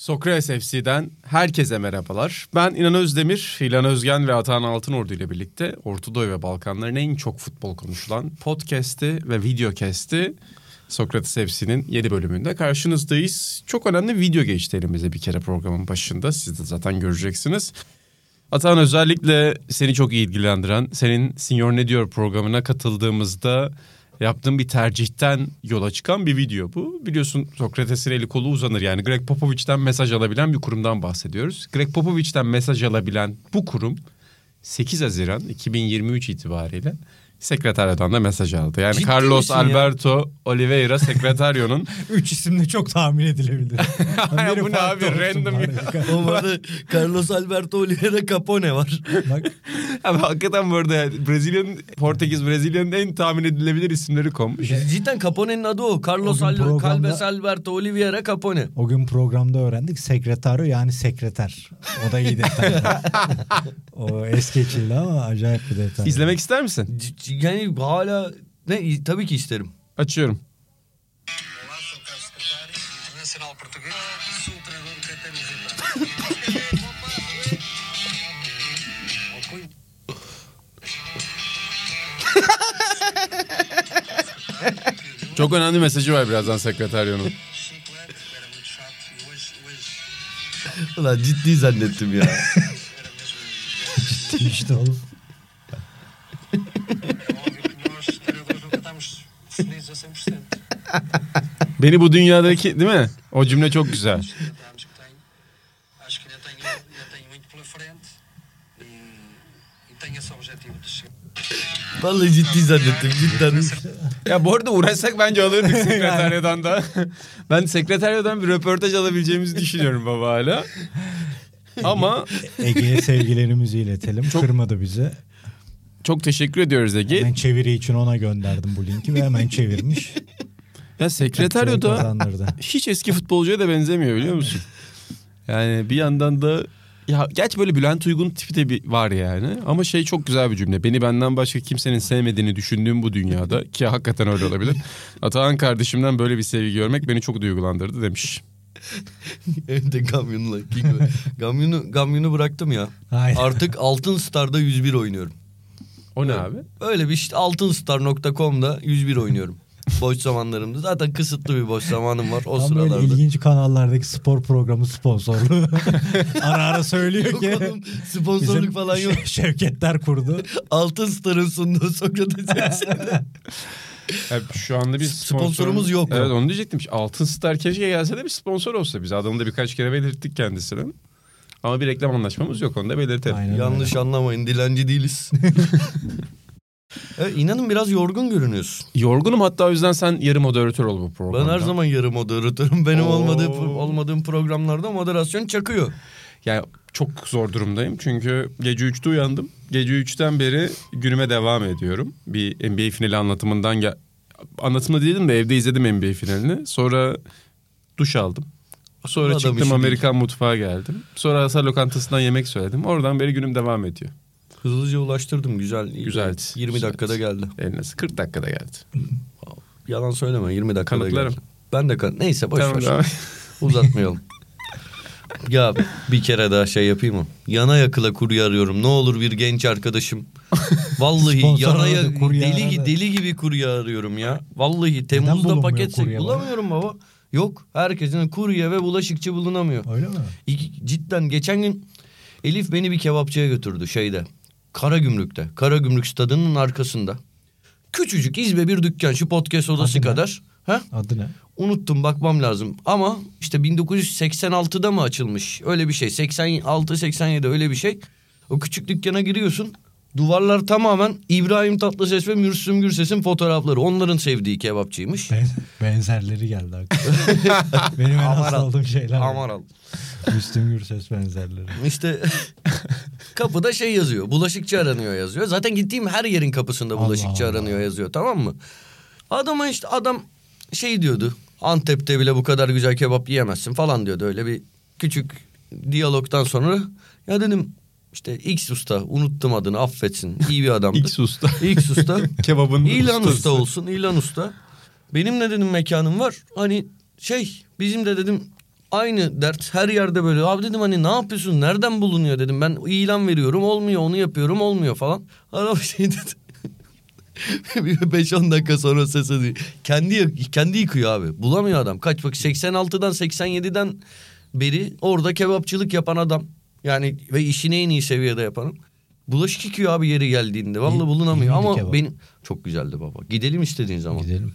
Sokrates FC'den herkese merhabalar. Ben İnan Özdemir, İlhan Özgen ve Atahan Altınordu ile birlikte Ortadoğu ve Balkanların en çok futbol konuşulan podcast'i ve videocast'i Sokrates FC'nin yeni bölümünde karşınızdayız. Çok önemli video geçti elimize bir kere programın başında. Siz de zaten göreceksiniz. Atahan özellikle seni çok iyi ilgilendiren, senin Senior Ne Diyor programına katıldığımızda yaptığım bir tercihten yola çıkan bir video bu. Biliyorsun Sokrates'in eli kolu uzanır. Yani Greg Popovich'ten mesaj alabilen bir kurumdan bahsediyoruz. Greg Popovich'ten mesaj alabilen bu kurum 8 Haziran 2023 itibariyle sekreteryadan da mesaj aldı. Yani Ciddi Carlos misin ya? Alberto Oliveira sekreteryo'nun Üç isim de çok tahmin edilebilir. Ya Biri bu ne abi, random. Oğlum orada Carlos Alberto Oliveira Capone var. Bak Abi hakikaten bu arada Brezilya'nın Portekiz Brezilya'nın en tahmin edilebilir isimleri konmuş. Cidden Capone'nin adı o. Carlos Al programda- Calves Alberto Oliveira Capone. o gün programda öğrendik. Sekretaryo yani sekreter. O da iyi detay. o es geçildi ama acayip bir detay. İzlemek ister misin? C- Yani hala ne tabii ki isterim. Açıyorum. Çok önemli mesajı var birazdan sekreteryonun. Ulan ciddi zannettim ya. mesmo. işte oğlum. Beni bu dünyadaki değil mi? O cümle çok güzel. Os 70 anos que tenho, acho que ainda tenho, ainda tenho muito pela frente tenho esse objetivo de chegar. Vallahi ciddi zannettim cidden. Ya bu arada uğraşsak bence alırdık sekreteryadan da. ben sekreteryadan bir röportaj alabileceğimizi düşünüyorum baba hala. Ama Ege'ye sevgilerimizi iletelim. Kırmadı bizi. çok teşekkür ediyoruz Ben Ege. çeviri için ona gönderdim bu linki ve hemen çevirmiş. Ya sekreteryoda Kazandırdı. hiç eski futbolcuya da benzemiyor biliyor musun? Yani bir yandan da ya gerçi böyle Bülent Uygun tipi de bir var yani. Ama şey çok güzel bir cümle. Beni benden başka kimsenin sevmediğini düşündüğüm bu dünyada ki hakikaten öyle olabilir. Atahan kardeşimden böyle bir sevgi görmek beni çok duygulandırdı demiş. Evde Gamyon'la. King- Gamyon'u, Gamyon'u bıraktım ya. Aynen. Artık Altın Star'da 101 oynuyorum. O ne abi? Öyle bir işte altınstar.com'da 101 oynuyorum. Boş zamanlarımda. Zaten kısıtlı bir boş zamanım var o Tam böyle sıralarda. ilginç kanallardaki spor programı sponsorluğu. ara ara söylüyor Yok ki. oğlum, sponsorluk bizim falan yok. Şe- Şevketler kurdu. Altın Star'ın sunduğu Sokrates. Ya şu anda bir Sponsorumuz sponsor- yok. Evet onu diyecektim. Altın Star keşke gelse de bir sponsor olsa biz. Adını da birkaç kere belirttik kendisinin. Ama bir reklam anlaşmamız yok onu da belirtelim. Aynen Yanlış anlamayın dilenci değiliz. evet, inanın biraz yorgun görünüyorsun. Yorgunum hatta o yüzden sen yarı moderatör ol bu programda. Ben her zaman yarı moderatörüm. Benim Oo. olmadığı, olmadığım programlarda moderasyon çakıyor. Yani çok zor durumdayım çünkü gece 3'te uyandım. Gece 3'ten beri günüme devam ediyorum. Bir NBA finali anlatımından gel... Anlatımda değildim de evde izledim NBA finalini. Sonra duş aldım. Sonra Adam çıktım Amerikan mutfağa geldim. Sonra Asar lokantasından yemek söyledim. Oradan beri günüm devam ediyor. Hızlıca ulaştırdım güzel. iyi. Güzeldi. 20 Güzeldi. dakikada geldi. Eline 40 dakikada geldi. Yalan söyleme 20 dakikada Kanıtlarım. geldi. Ben de kan Neyse boş Tamam, ver. Uzatmayalım. ya bir kere daha şey yapayım mı? Yana yakıla kurye arıyorum. Ne olur bir genç arkadaşım. Vallahi yana ya- deli, aradı. deli gibi kurye arıyorum ya. Vallahi Temmuz'da bulunmuyor paket kurye baba? bulamıyorum baba. Yok herkesin kurye ve bulaşıkçı bulunamıyor. Öyle mi? İki- cidden geçen gün Elif beni bir kebapçıya götürdü şeyde. Karagümrük'te. Karagümrük stadının arkasında. Küçücük izbe bir dükkan şu podcast odası Adı ne? kadar. Ha? Adı ne? Unuttum bakmam lazım. Ama işte 1986'da mı açılmış? Öyle bir şey. 86-87 öyle bir şey. O küçük dükkana giriyorsun. Duvarlar tamamen İbrahim Tatlıses ve Müslüm Gürses'in fotoğrafları. Onların sevdiği kebapçıymış. Ben- benzerleri geldi aklıma. Benim en hasta olduğum şeyler. Amaral. Müslüm Gürses benzerleri. İşte kapıda şey yazıyor. Bulaşıkçı aranıyor yazıyor. Zaten gittiğim her yerin kapısında Allah bulaşıkçı Allah. aranıyor yazıyor tamam mı? Adama işte adam şey diyordu. Antep'te bile bu kadar güzel kebap yiyemezsin falan diyordu. Öyle bir küçük diyalogdan sonra ya dedim işte X usta unuttum adını affetsin. iyi bir adamdı. X usta. X usta. Kebabın İlan ustası. usta olsun ilan usta. Benim de dedim mekanım var. Hani şey bizim de dedim aynı dert her yerde böyle. Abi dedim hani ne yapıyorsun nereden bulunuyor dedim. Ben ilan veriyorum olmuyor onu yapıyorum olmuyor falan. Adam şey dedi. Bir 5-10 dakika sonra ses ediyor. Kendi, kendi yıkıyor abi. Bulamıyor adam. Kaç bak 86'dan 87'den beri orada kebapçılık yapan adam. Yani ve işini en iyi seviyede yapan. Bulaşık yıkıyor abi yeri geldiğinde. Vallahi bulunamıyor ama kebap. benim çok güzeldi baba. Gidelim istediğin zaman. Gidelim.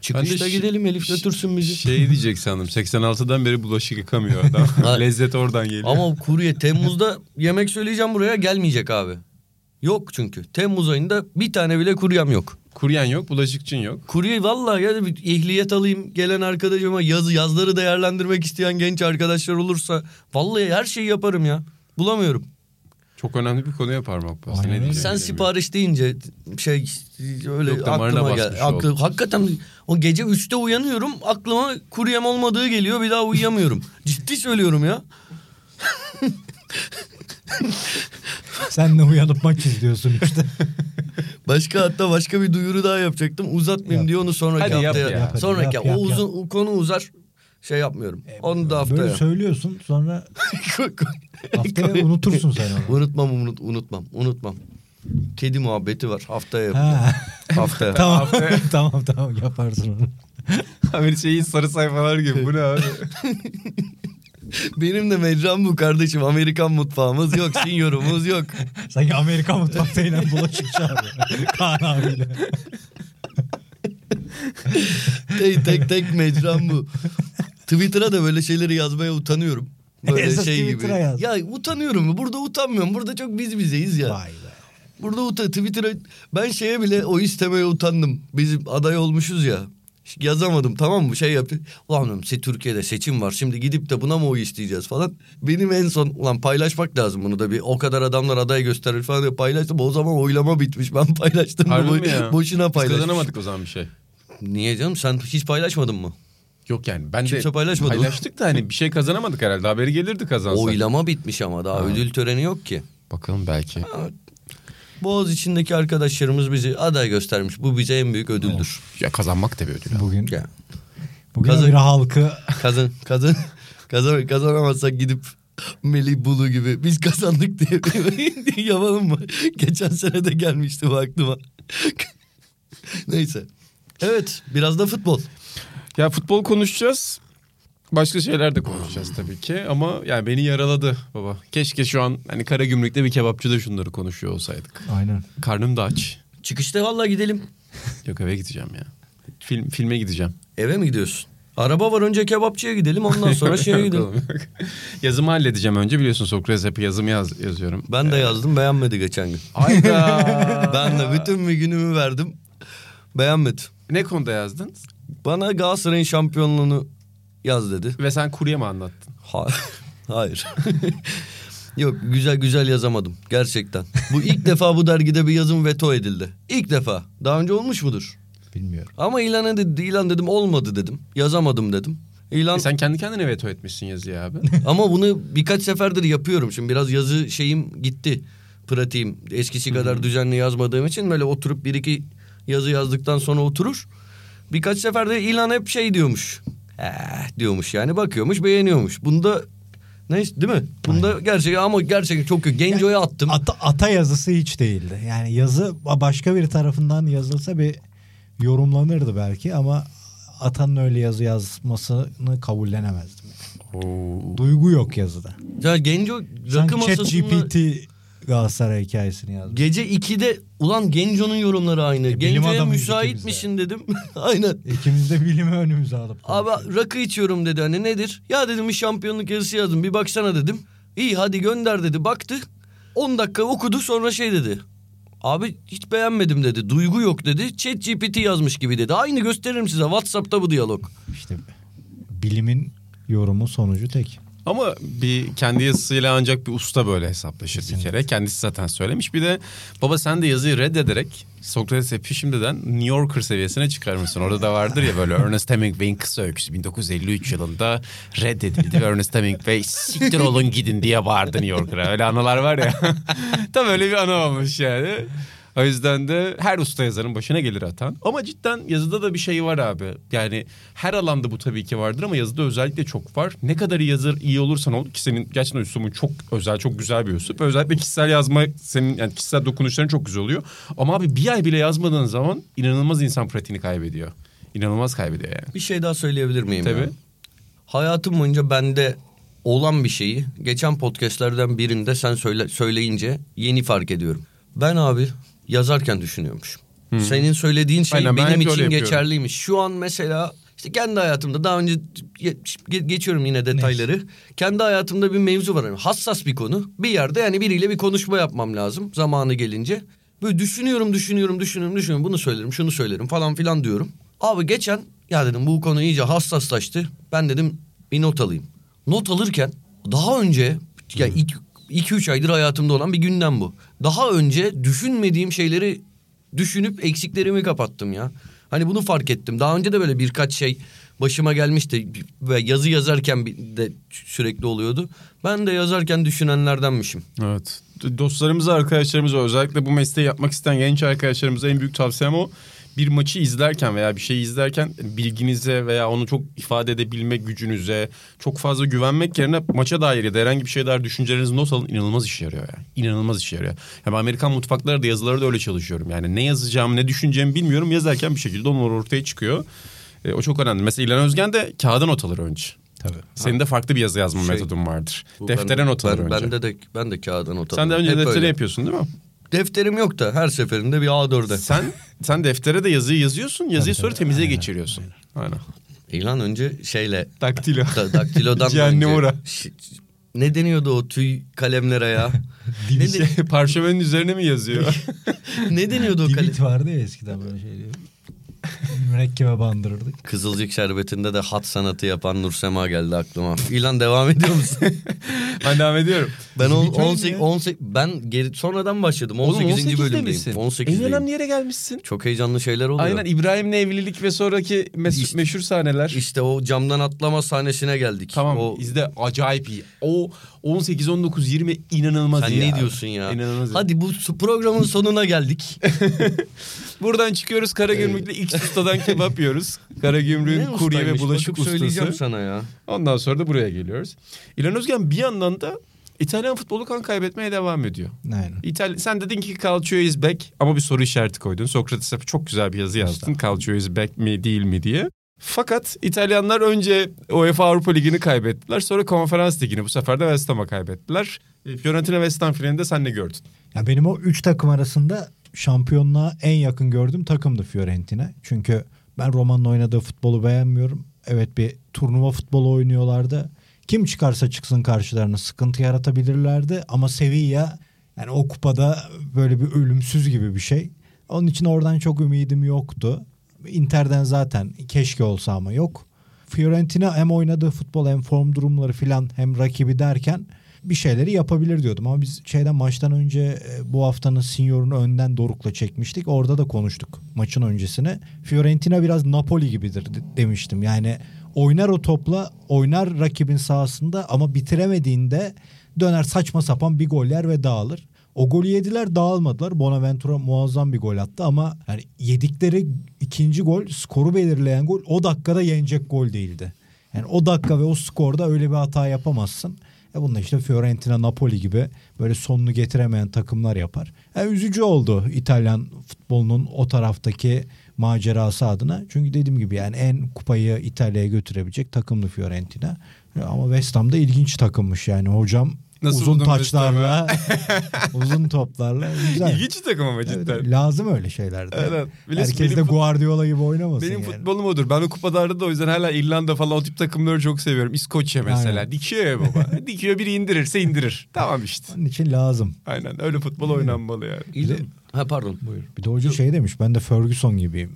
Çıkışta Ben gidelim Elif götürsün bizi. Şey diyecek sandım. 86'dan beri bulaşık yıkamıyor adam. Lezzet oradan geliyor. Ama kurye Temmuz'da yemek söyleyeceğim buraya gelmeyecek abi. Yok çünkü. Temmuz ayında bir tane bile kuryem yok. Kuryen yok, bulaşıkçın yok. Kurye vallahi ya bir ehliyet alayım gelen arkadaşıma yaz, yazları değerlendirmek isteyen genç arkadaşlar olursa vallahi her şeyi yaparım ya. Bulamıyorum. Çok önemli bir konuya parmak bastı. Ne Sen bilemiyorum. sipariş deyince şey öyle Yok, damarına aklıma basmış gel. Aklı, hakikaten o gece 3'te uyanıyorum aklıma kuryem olmadığı geliyor bir daha uyuyamıyorum. Ciddi söylüyorum ya. Sen de uyanıp maç izliyorsun işte. Başka hatta başka bir duyuru daha yapacaktım. Uzatmayayım Yap. diye onu sonraki Hadi yap haftaya. ya. Yap hadi, sonraki yap, o yap, uzun yap. o konu uzar. Şey yapmıyorum. onu da haftaya. Böyle söylüyorsun sonra haftaya unutursun sen onu. unutmam unut, unutmam unutmam. Kedi muhabbeti var. Haftaya yapacağım. Ha. haftaya. tamam tamam tamam yaparsın onu. Abi şeyi sarı sayfalar gibi. Bu ne abi? Benim de mecram bu kardeşim. Amerikan mutfağımız yok. Sinyorumuz yok. Sanki Amerikan mutfaktayla bulaşıkçı abi. Kaan abiyle. tek tek tek mecram bu. Twitter'a da böyle şeyleri yazmaya utanıyorum. Böyle Esas şey gibi. Yaz. Ya utanıyorum. Burada utanmıyorum. Burada çok biz bizeyiz ya. Vay be. Burada utan Twitter'a ben şeye bile o istemeye utandım. Bizim aday olmuşuz ya. Yazamadım tamam mı şey yaptı. Ulan dedim, se Türkiye'de seçim var şimdi gidip de buna mı oy isteyeceğiz falan. Benim en son ulan paylaşmak lazım bunu da bir o kadar adamlar aday gösterir falan diye paylaştım. O zaman oylama bitmiş ben paylaştım. da Harbi mi ya? Boşuna Biz paylaşmış. kazanamadık o zaman bir şey. Niye canım sen hiç paylaşmadın mı? Yok yani ben Kimse de paylaşmadı. paylaştık da hani bir şey kazanamadık herhalde. Haberi gelirdi kazansak. Oylama bitmiş ama daha Ha. ödül töreni yok ki. Bakalım belki. Boğaz içindeki arkadaşlarımız bizi aday göstermiş. Bu bize en büyük ödüldür. Ya kazanmak da bir ödül. abi. Bugün, Ya. bugün Kazan- bir halkı Kazan kazan kazan kazanamazsak gidip Melih Bulu gibi biz kazandık diye, diye yapalım mı? Geçen sene de gelmişti bu aklıma. Neyse. Evet biraz da futbol. Ya futbol konuşacağız. Başka şeyler de konuşacağız tabii ki ama yani beni yaraladı baba. Keşke şu an hani Karagümrük'te bir kebapçıda şunları konuşuyor olsaydık. aynen. Karnım da aç. Çıkışta vallahi gidelim. Yok eve gideceğim ya. Film filme gideceğim. Eve mi gidiyorsun? Araba var önce kebapçıya gidelim ondan sonra şeye gidelim. Yazımı halledeceğim önce biliyorsun Sokrates hep yazım yaz, yazıyorum. Ben de yazdım beğenmedi geçen gün. Ayda. Ben de bütün bir günümü verdim. Beğenmedi. ne konuda yazdın? Bana Galatasaray'ın şampiyonluğunu yaz dedi. Ve sen kurye mi anlattın? Ha- Hayır. Yok güzel güzel yazamadım gerçekten. Bu ilk defa bu dergide bir yazım veto edildi. İlk defa. Daha önce olmuş mudur? Bilmiyorum. Ama ilan dedi, ilan dedim olmadı dedim. Yazamadım dedim. İlan E sen kendi kendine veto etmişsin yazıyı abi. ama bunu birkaç seferdir yapıyorum. Şimdi biraz yazı şeyim gitti. Pratiğim eskisi kadar düzenli yazmadığım için böyle oturup bir iki yazı yazdıktan sonra oturur. Birkaç seferde ilan hep şey diyormuş. Eh, diyormuş yani bakıyormuş beğeniyormuş. Bunda ne değil mi? Bunda gerçekten ama gerçekten çok kötü. Genco'ya attım. Ata, ata yazısı hiç değildi. Yani yazı başka bir tarafından yazılsa bir yorumlanırdı belki ama atanın öyle yazı yazmasını kabullenemezdim. Oo. Duygu yok yazıda. Ya Genco rakı Sanki chat masasında GPT Galatasaray hikayesini yazdı. gece 2'de ulan Genco'nun yorumları aynı. E, Genco'ya müsait misin dedim. Aynen. İkimiz de bilimi önümüze alıp. Abi rakı içiyorum dedi hani nedir? Ya dedim bir şampiyonluk yazısı yazdım bir baksana dedim. İyi hadi gönder dedi baktı. 10 dakika okudu sonra şey dedi. Abi hiç beğenmedim dedi. Duygu yok dedi. Chat GPT yazmış gibi dedi. Aynı gösteririm size. Whatsapp'ta bu diyalog. İşte bilimin yorumu sonucu tek. Ama bir kendi yazısıyla ancak bir usta böyle hesaplaşır bir kere. Kendisi zaten söylemiş. Bir de baba sen de yazıyı reddederek Sokrates hepi şimdiden New Yorker seviyesine çıkarmışsın. Orada da vardır ya böyle Ernest Hemingway'in kısa öyküsü 1953 yılında reddedildi ve Ernest Hemingway siktir olun gidin diye bağırdı New Yorker'a. Öyle anılar var ya. Tam öyle bir anı olmuş yani. O yüzden de her usta yazarın başına gelir atan. Ama cidden yazıda da bir şey var abi. Yani her alanda bu tabii ki vardır ama yazıda özellikle çok var. Ne kadar yazır iyi olursan ol ki senin gerçekten üslubun çok özel, çok güzel bir üslup. Özellikle kişisel yazma senin yani kişisel dokunuşların çok güzel oluyor. Ama abi bir ay bile yazmadığın zaman inanılmaz insan pratiğini kaybediyor. İnanılmaz kaybediyor yani. Bir şey daha söyleyebilir miyim? Tabii. ya? Hayatım boyunca bende olan bir şeyi geçen podcastlerden birinde sen söyle, söyleyince yeni fark ediyorum. Ben abi yazarken düşünüyormuşum. Senin söylediğin şey Aynen, ben benim öyle için geçerliymiş. Şu an mesela işte kendi hayatımda daha önce ge- ge- geçiyorum yine detayları. Kendi hayatımda bir mevzu var. Yani hassas bir konu. Bir yerde yani biriyle bir konuşma yapmam lazım zamanı gelince. Böyle düşünüyorum, düşünüyorum, düşünüyorum, düşünüyorum. Bunu söylerim, şunu söylerim falan filan diyorum. Abi geçen ya dedim bu konu iyice hassaslaştı. Ben dedim bir not alayım. Not alırken daha önce ya ilk 2-3 aydır hayatımda olan bir gündem bu. Daha önce düşünmediğim şeyleri düşünüp eksiklerimi kapattım ya. Hani bunu fark ettim. Daha önce de böyle birkaç şey başıma gelmişti ve yazı yazarken de sürekli oluyordu. Ben de yazarken düşünenlerdenmişim. Evet. Dostlarımıza, arkadaşlarımıza özellikle bu mesleği yapmak isteyen genç arkadaşlarımıza en büyük tavsiyem o. Bir maçı izlerken veya bir şey izlerken bilginize veya onu çok ifade edebilme gücünüze çok fazla güvenmek yerine maça dair ya da herhangi bir şeye dair düşüncelerinizi not alın inanılmaz işe yarıyor yani. İnanılmaz işe yarıyor. Ya ben Amerikan mutfakları da yazıları da öyle çalışıyorum. Yani ne yazacağımı ne düşüneceğimi bilmiyorum. Yazarken bir şekilde onlar ortaya çıkıyor. E, o çok önemli. Mesela İlhan Özgen de kağıda not alır önce. Tabii. Senin de farklı bir yazı yazma Şey, metodun vardır. Deftere ben- not alır ben, önce. Bende de ben de kağıda not Sen alıyorum. de önce Hep öyle. yapıyorsun değil mi? Defterim yok da her seferinde bir A4'e. Sen sen deftere de yazıyı yazıyorsun, yazıyı sonra temize geçiriyorsun. Aynen. İlan önce şeyle Daktilo. da, daktilodan da Cehennem önce. ora. Ne deniyordu o tüy kalemlere ya? ne, de- Şey, parşömenin üzerine mi yazıyor? ne deniyordu o kalem? Divit vardı ya eskiden böyle şey diyor. Mürekkebe bandırırdık. Kızılcık şerbetinde de hat sanatı yapan Nursema geldi aklıma. İlan devam ediyor musun? ben devam ediyorum. ben on, Bitmez 18, ya. 18 ben geri sonradan başladım. 18. bölümdeyim. 18. En önemli yere gelmişsin. Çok heyecanlı şeyler oluyor. Aynen İbrahim'le evlilik ve sonraki mes- İşte- meşhur sahneler. İşte o camdan atlama sahnesine geldik. Tamam O, izle acayip iyi. O 18 19 20 inanılmaz sen iyi. ne diyorsun ya? İnanılmaz. Hadi bu programın sonuna geldik. Buradan çıkıyoruz Karagümrük'le ilk ustadan kebap yiyoruz. Karagümrük'ün kurye ve bulaşık bakıp söyleyeceğim ustası. sana ya. Ondan sonra da buraya geliyoruz. İlhan Özgen bir yandan da İtalyan futbolu kan kaybetmeye devam ediyor. Aynen. İtal sen dedin ki Calcio is back ama bir soru işareti koydun. Sokrates'e çok güzel bir yazı yazdın. Calcio is back mi değil mi diye. Fakat İtalyanlar önce UEFA Avrupa Ligi'ni kaybettiler. Sonra Konferans Ligi'ni bu sefer de West Ham'a kaybettiler. E, Fiorentina West Ham finalinde sen ne gördün? Ya benim o üç takım arasında şampiyonluğa en yakın gördüğüm takımdı Fiorentina. Çünkü ben Roma'nın oynadığı futbolu beğenmiyorum. Evet bir turnuva futbolu oynuyorlardı. Kim çıkarsa çıksın karşılarına sıkıntı yaratabilirlerdi. Ama Sevilla yani o kupada böyle bir ölümsüz gibi bir şey. Onun için oradan çok ümidim yoktu. Inter'den zaten keşke olsa ama yok. Fiorentina hem oynadığı futbol hem form durumları filan hem rakibi derken bir şeyleri yapabilir diyordum. Ama biz şeyden maçtan önce e, bu haftanın sinyorunu önden Doruk'la çekmiştik. Orada da konuştuk maçın öncesine. Fiorentina biraz Napoli gibidir de- demiştim. Yani oynar o topla oynar rakibin sahasında ama bitiremediğinde döner saçma sapan bir gol yer ve dağılır. O golü yediler dağılmadılar. Bonaventura muazzam bir gol attı ama yani yedikleri ikinci gol skoru belirleyen gol o dakikada yenecek gol değildi. Yani o dakika ve o skorda öyle bir hata yapamazsın. E bunda işte Fiorentina, Napoli gibi böyle sonunu getiremeyen takımlar yapar. E üzücü oldu İtalyan futbolunun o taraftaki macerası adına. Çünkü dediğim gibi yani en kupayı İtalya'ya götürebilecek takımdı Fiorentina. E Ama West Ham da ilginç takımmış yani hocam Nasıl uzun taçlarla uzun toplarla güzel. İlginç bir takım ama Evet, cidden. lazım öyle şeyler de. Evet. Herkes de benim Guardiola gibi oynamasın Benim yani. futbolum odur. Ben de kupalarda da o yüzden hala İrlanda falan o tip takımları çok seviyorum. İskoçya mesela. Aynen. Dikiyor ya baba. Dikiyor biri indirirse indirir. Tamam işte. Onun için lazım. Aynen öyle futbol oynanmalı yani. İyi Ha pardon. Buyur. Bir de hoca şey demiş ben de Ferguson gibiyim.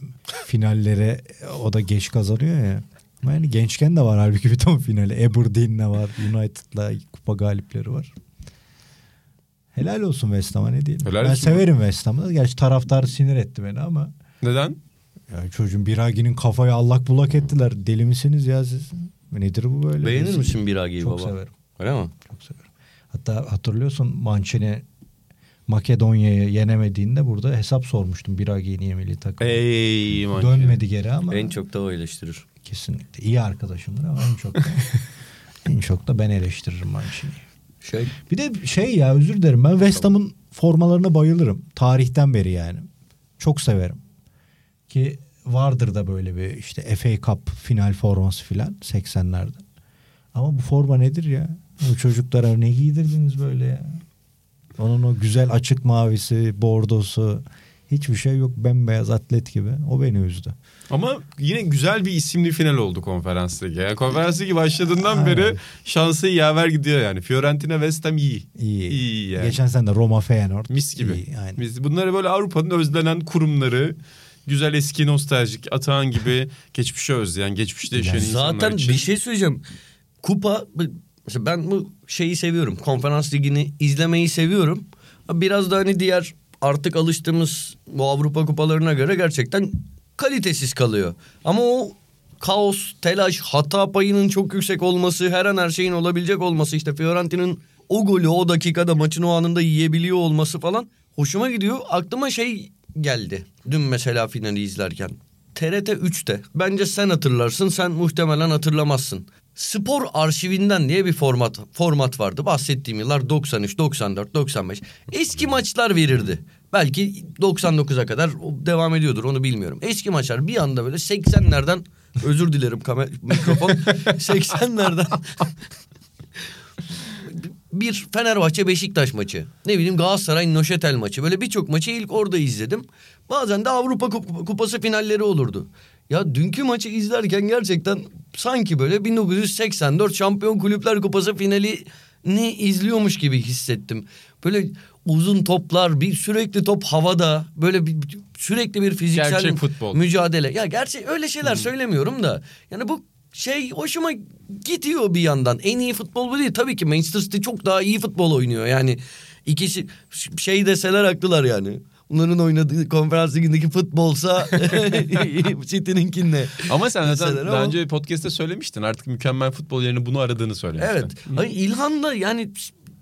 Finallere o da geç kazanıyor ya. Yani gençken de var halbuki bir ton finali. Aberdeen'le var. United'la kupa galipleri var. Helal olsun West Ham'a ne diyelim. Helal ben severim West Ham'ı. Gerçi taraftar sinir etti beni ama. Neden? Ya çocuğun Biragi'nin kafayı allak bullak ettiler. Deli misiniz ya siz? Nedir bu böyle? Beğenir misin Biragi'yi Çok baba? severim. Öyle mi? Çok severim. Hatta hatırlıyorsun Mancini Makedonya'yı yenemediğinde burada hesap sormuştum Biragi'yi niye milli takım. Ey man. Dönmedi geri ama En çok da o eleştirir. Kesinlikle iyi arkadaşımdır ama en çok da, en çok da ben eleştiririm Mancini'yi. Şey Bir de şey ya özür dilerim ben West Ham'ın formalarına bayılırım. Tarihten beri yani. Çok severim. Ki vardır da böyle bir işte FA Cup final forması filan 80'lerde. Ama bu forma nedir ya? Bu çocuklara ne giydirdiniz böyle ya? Onun o güzel açık mavisi, bordosu hiçbir şey yok. Bembeyaz atlet gibi. O beni üzdü. Ama yine güzel bir isimli final oldu konferans ligi. Yani konferans ligi başladığından beri Evet. şansı yaver gidiyor yani. Fiorentina West Ham iyi. İyi. İyi yani. Geçen sene de Roma Feyenoord. Mis gibi. İyi, aynen. Mis. Bunları böyle Avrupa'nın özlenen kurumları güzel eski nostaljik Atahan gibi geçmişe özleyen, geçmişte yaşayan insanlar Zaten için. bir şey söyleyeceğim. Kupa mesela ben bu şeyi seviyorum. Konferans ligini izlemeyi seviyorum. Biraz da hani diğer artık alıştığımız bu Avrupa kupalarına göre gerçekten kalitesiz kalıyor. Ama o kaos, telaş, hata payının çok yüksek olması, her an her şeyin olabilecek olması işte Fiorentina'nın o golü o dakikada maçın o anında yiyebiliyor olması falan hoşuma gidiyor. Aklıma şey geldi. Dün mesela finali izlerken. TRT 3'te. Bence sen hatırlarsın, sen muhtemelen hatırlamazsın. Spor arşivinden diye bir format format vardı. Bahsettiğim yıllar 93, 94, 95. Eski maçlar verirdi. Belki 99'a kadar devam ediyordur onu bilmiyorum. Eski maçlar bir anda böyle 80'lerden özür dilerim kamer mikrofon 80'lerden bir Fenerbahçe Beşiktaş maçı. Ne bileyim Galatasaray Noşetel maçı. Böyle birçok maçı ilk orada izledim. Bazen de Avrupa Kup- Kupası finalleri olurdu. Ya dünkü maçı izlerken gerçekten sanki böyle 1984 Şampiyon Kulüpler Kupası finalini izliyormuş gibi hissettim. Böyle uzun toplar, bir sürekli top havada, böyle bir sürekli bir fiziksel Gerçek futbol. mücadele. Ya gerçi öyle şeyler söylemiyorum da. Yani bu şey hoşuma gidiyor bir yandan. En iyi futbol bu değil. Tabii ki Manchester City çok daha iyi futbol oynuyor. Yani ikisi şey deseler haklılar yani. Bunların oynadığı konferans ligindeki futbolsa City'ninkinle. Ama sen zaten Mesela daha ama- önce podcast'te söylemiştin. Artık mükemmel futbol yerine bunu aradığını söylemiştin. Evet. Hani İlhan da yani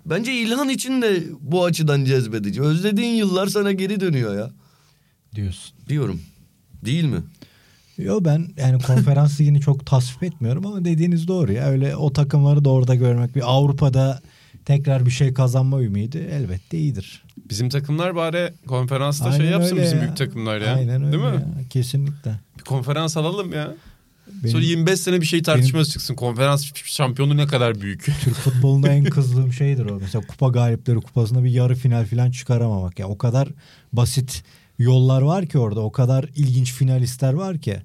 bence İlhan için de bu açıdan cezbedici. Özlediğin yıllar sana geri dönüyor ya. diyorsun. Diyorum. Değil mi? Yo ben yani konferans ligini çok tasvip etmiyorum ama dediğiniz doğru ya. Öyle o takımları da orada görmek bir Avrupa'da tekrar bir şey kazanma ümidi elbette iyidir. Bizim takımlar bari konferansta şey Aynen yapsın öyle bizim ya. büyük takımlar ya. Aynen öyle Değil mi? ya, Kesinlikle. Bir konferans alalım ya. Benim Sonra 25 sene bir şey tartışması çıksın. Konferans şampiyonu ne kadar büyük. Türk futbolunda en kızdığım şeydir o. Mesela kupa galipleri kupasında bir yarı final falan çıkaramamak. Ya o kadar basit yollar var ki orada. O kadar ilginç finalistler var ki.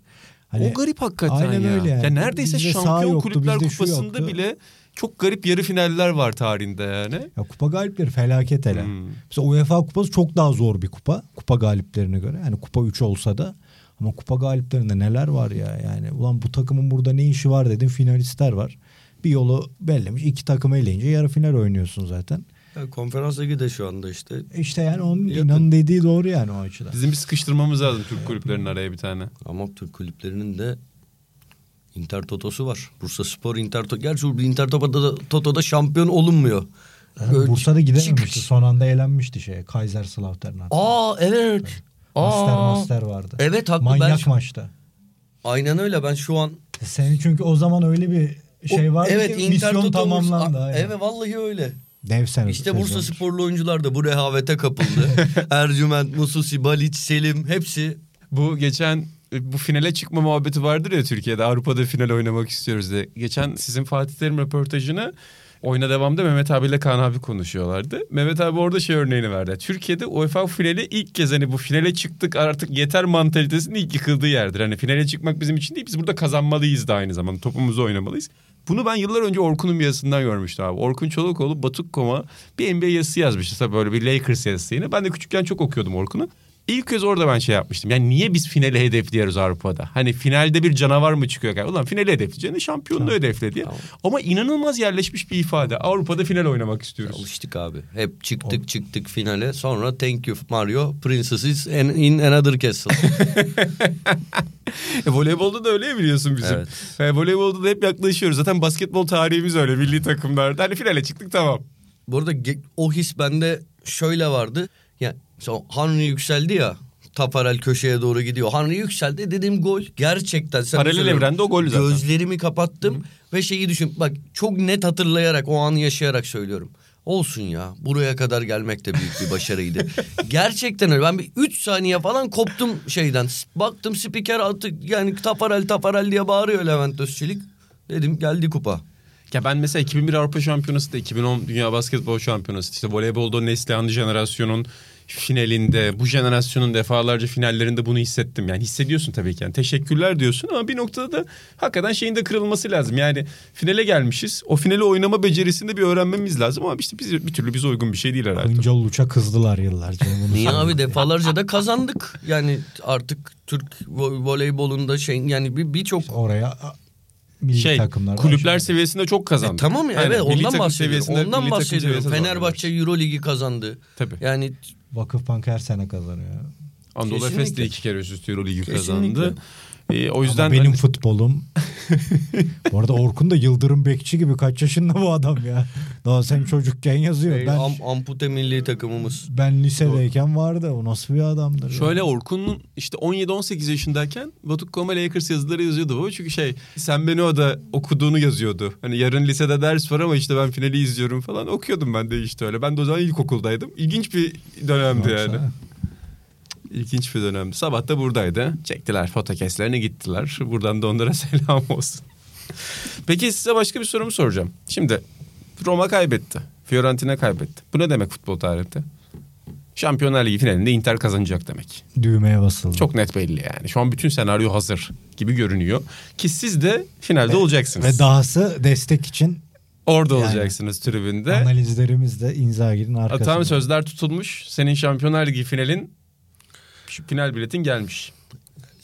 Hani o garip hakikaten Aynen ya. öyle yani. Ya neredeyse Bizde şampiyon yoktu, kulüpler kupasında yoktu. bile çok garip yarı finaller var tarihinde yani. ya kupa galipleri felaket hele. Hmm. Mesela UEFA kupası çok daha zor bir kupa. Kupa galiplerine göre. Yani kupa 3 olsa da ama kupa galiplerinde neler var ya yani. Ulan bu takımın burada ne işi var dedim finalistler var. Bir yolu bellemiş. iki takım eleyince yarı final oynuyorsun zaten. Ya, konferans ligi de şu anda işte. İşte yani onun Yakın. inan dediği doğru yani o açıdan. Bizim bir sıkıştırmamız lazım Türk kulüplerinin araya bir tane. Ama Türk kulüplerinin de Inter Toto'su var. Bursa Spor Inter Toto. Gerçi Inter Toto'da, Toto'da şampiyon olunmuyor. Yani Böyle Bursa'da gidememişti. Son anda elenmişti şeye. Kaiserslautern hatta. Aa evet. Master Aa. Master vardı. Evet haklı. Manyak ben, maçta. Aynen öyle ben şu an. Senin çünkü o zaman öyle bir şey vardı evet, ki Inter misyon tamamlandı. Bursa- aynen. Evet vallahi öyle. Dev sene. İşte Bursa sezondur. sporlu oyuncular da bu rehavete kapıldı. Ercüment, Mususi, Baliç, Selim hepsi. Bu geçen e, bu finale çıkma muhabbeti vardır ya Türkiye'de Avrupa'da final oynamak istiyoruz diye. Geçen sizin Fatih Terim röportajını oyuna devamda Mehmet abiyle Kaan abi konuşuyorlardı. Mehmet abi orada şey örneğini verdi. Türkiye'de UEFA finali ilk kez hani bu finale çıktık artık yeter mantalitesinin ilk yıkıldığı yerdir. Hani finale çıkmak bizim için değil biz burada kazanmalıyız da aynı zamanda topumuzu oynamalıyız. Bunu ben yıllar önce Orkun'un bir yazısından görmüştüm abi. Orkun Çolakoğlu Batuk.com'a bir NBA yazısı yazmıştı. Tabii böyle bir Lakers yazısı yine. Ben de küçükken çok okuyordum Orkun'u. İlk kez orada ben şey yapmıştım. Yani niye biz finali hedefliyoruz Avrupa'da? Hani finalde bir canavar mı çıkıyor? Ulan finali hedefleyeceğini şampiyonluğu hedefle diye. Tamam. Ama inanılmaz yerleşmiş bir ifade. Avrupa'da final oynamak istiyoruz. Alıştık abi. Hep çıktık çıktık finale. Sonra thank you Mario. Princesses in, in another castle. E, voleybolda da öyle biliyorsun bizim. Evet. E, voleybolda da hep yaklaşıyoruz. Zaten basketbol tarihimiz öyle milli takımlarda. Hani finale çıktık tamam. Bu arada o his bende şöyle vardı. Ya Henry yükseldi ya. Taparel köşeye doğru gidiyor. Henry yükseldi dediğim gol. Gerçekten. Sen Paralel evrende o gol zaten. Gözlerimi kapattım ve şeyi düşün. Bak çok net hatırlayarak o anı yaşayarak söylüyorum. Olsun ya buraya kadar gelmek de büyük bir başarıydı. Gerçekten öyle. Ben bir 3 saniye falan koptum şeyden. Baktım spiker attı yani Taparel Taparel diye bağırıyor Levent Özçelik. Dedim geldi kupa. Ya ben mesela 2001 Avrupa Şampiyonası da 2010 Dünya Basketbol Şampiyonası işte voleybolda Neslihan jenerasyonun finalinde bu jenerasyonun defalarca finallerinde bunu hissettim. Yani hissediyorsun tabii ki. Yani teşekkürler diyorsun ama bir noktada da hakikaten şeyin de kırılması lazım. Yani finale gelmişiz. O finali oynama becerisini de bir öğrenmemiz lazım ama işte biz, bir türlü bize uygun bir şey değil herhalde. Hıncal Uç'a kızdılar yıllarca. Niye abi defalarca da kazandık. Yani artık Türk vo- voleybolunda şey yani bir birçok Oraya a, milli Şey takımlar kulüpler başladı. seviyesinde çok kazandı. E, tamam ya Aynen, evet milli ondan takım bahsediyorum. Ondan bahsediyorum. Fenerbahçe Euro Ligi kazandı. Tabii. Yani Vakıfbank her sene kazanıyor. Anadolu. Efes de iki kere üst üste Euroligi Kesinlikle. kazandı. Ee, o yüzden Ama benim hani- futbolum. bu arada Orkun da Yıldırım Bekçi gibi kaç yaşında bu adam ya. Daha sen çocukken yazıyor. şey, Ben am- ampute milli takımımız. ben lisedeyken vardı. O nasıl bir adamdır? ya? Şöyle Orkun'un işte 17-18 yaşındayken Batuk.com'a Lakers yazıları yazıyordu baba. Çünkü şey sen beni o da okuduğunu yazıyordu. Hani yarın lisede ders var ama işte ben finali izliyorum falan. Okuyordum ben de işte öyle. Ben de o zaman ilkokuldaydım. İlginç bir dönemdi yani. İlginç bir dönemdi. Sabah da buradaydı. Çektiler fotokeslerini gittiler. Buradan da onlara selam olsun. Peki size başka bir sorumu soracağım. Şimdi Roma kaybetti. Fiorentina kaybetti. Bu ne demek futbol tarihte? Şampiyonlar Ligi finalinde Inter kazanacak demek. Düğmeye basıldı. Çok net belli yani. Şu an bütün senaryo hazır gibi görünüyor. Ki siz de finalde olacaksınız. Ve dahası destek için Orada Yani. olacaksınız tribünde. analizlerimiz de Inzaghi'nin arkasında. Atan sözler tutulmuş. Senin Şampiyonlar Ligi finalin final biletin gelmiş.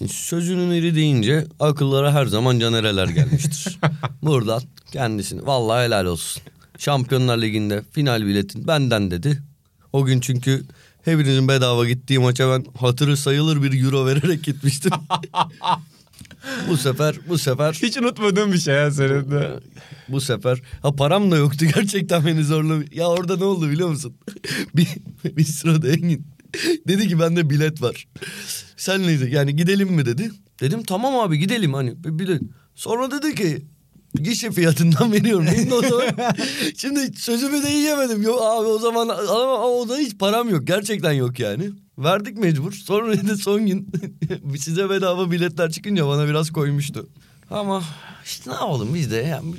Sözünün eri deyince akıllara her zaman canereler gelmiştir. Buradan kendisini vallahi helal olsun. Şampiyonlar Ligi'nde final biletin benden dedi. O gün çünkü hepinizin bedava gittiği maça ben hatırı sayılır bir euro vererek gitmiştim. bu sefer bu sefer Hiç unutmadığım bir şey ya senin de. bu sefer ha param da yoktu gerçekten beni zorla. Ya orada ne oldu biliyor musun? bir, bir sırada Engin dedi ki bende bilet var. Sen neydi yani gidelim mi dedi. Dedim tamam abi gidelim hani bir bilet. Sonra dedi ki gişe fiyatından veriyorum. De o zaman, şimdi sözümü de yiyemedim. Yok abi o zaman ama o da hiç param yok. Gerçekten yok yani. Verdik mecbur. Sonra dedi son gün size bedava biletler çıkınca bana biraz koymuştu. Ama işte ne yapalım biz de yani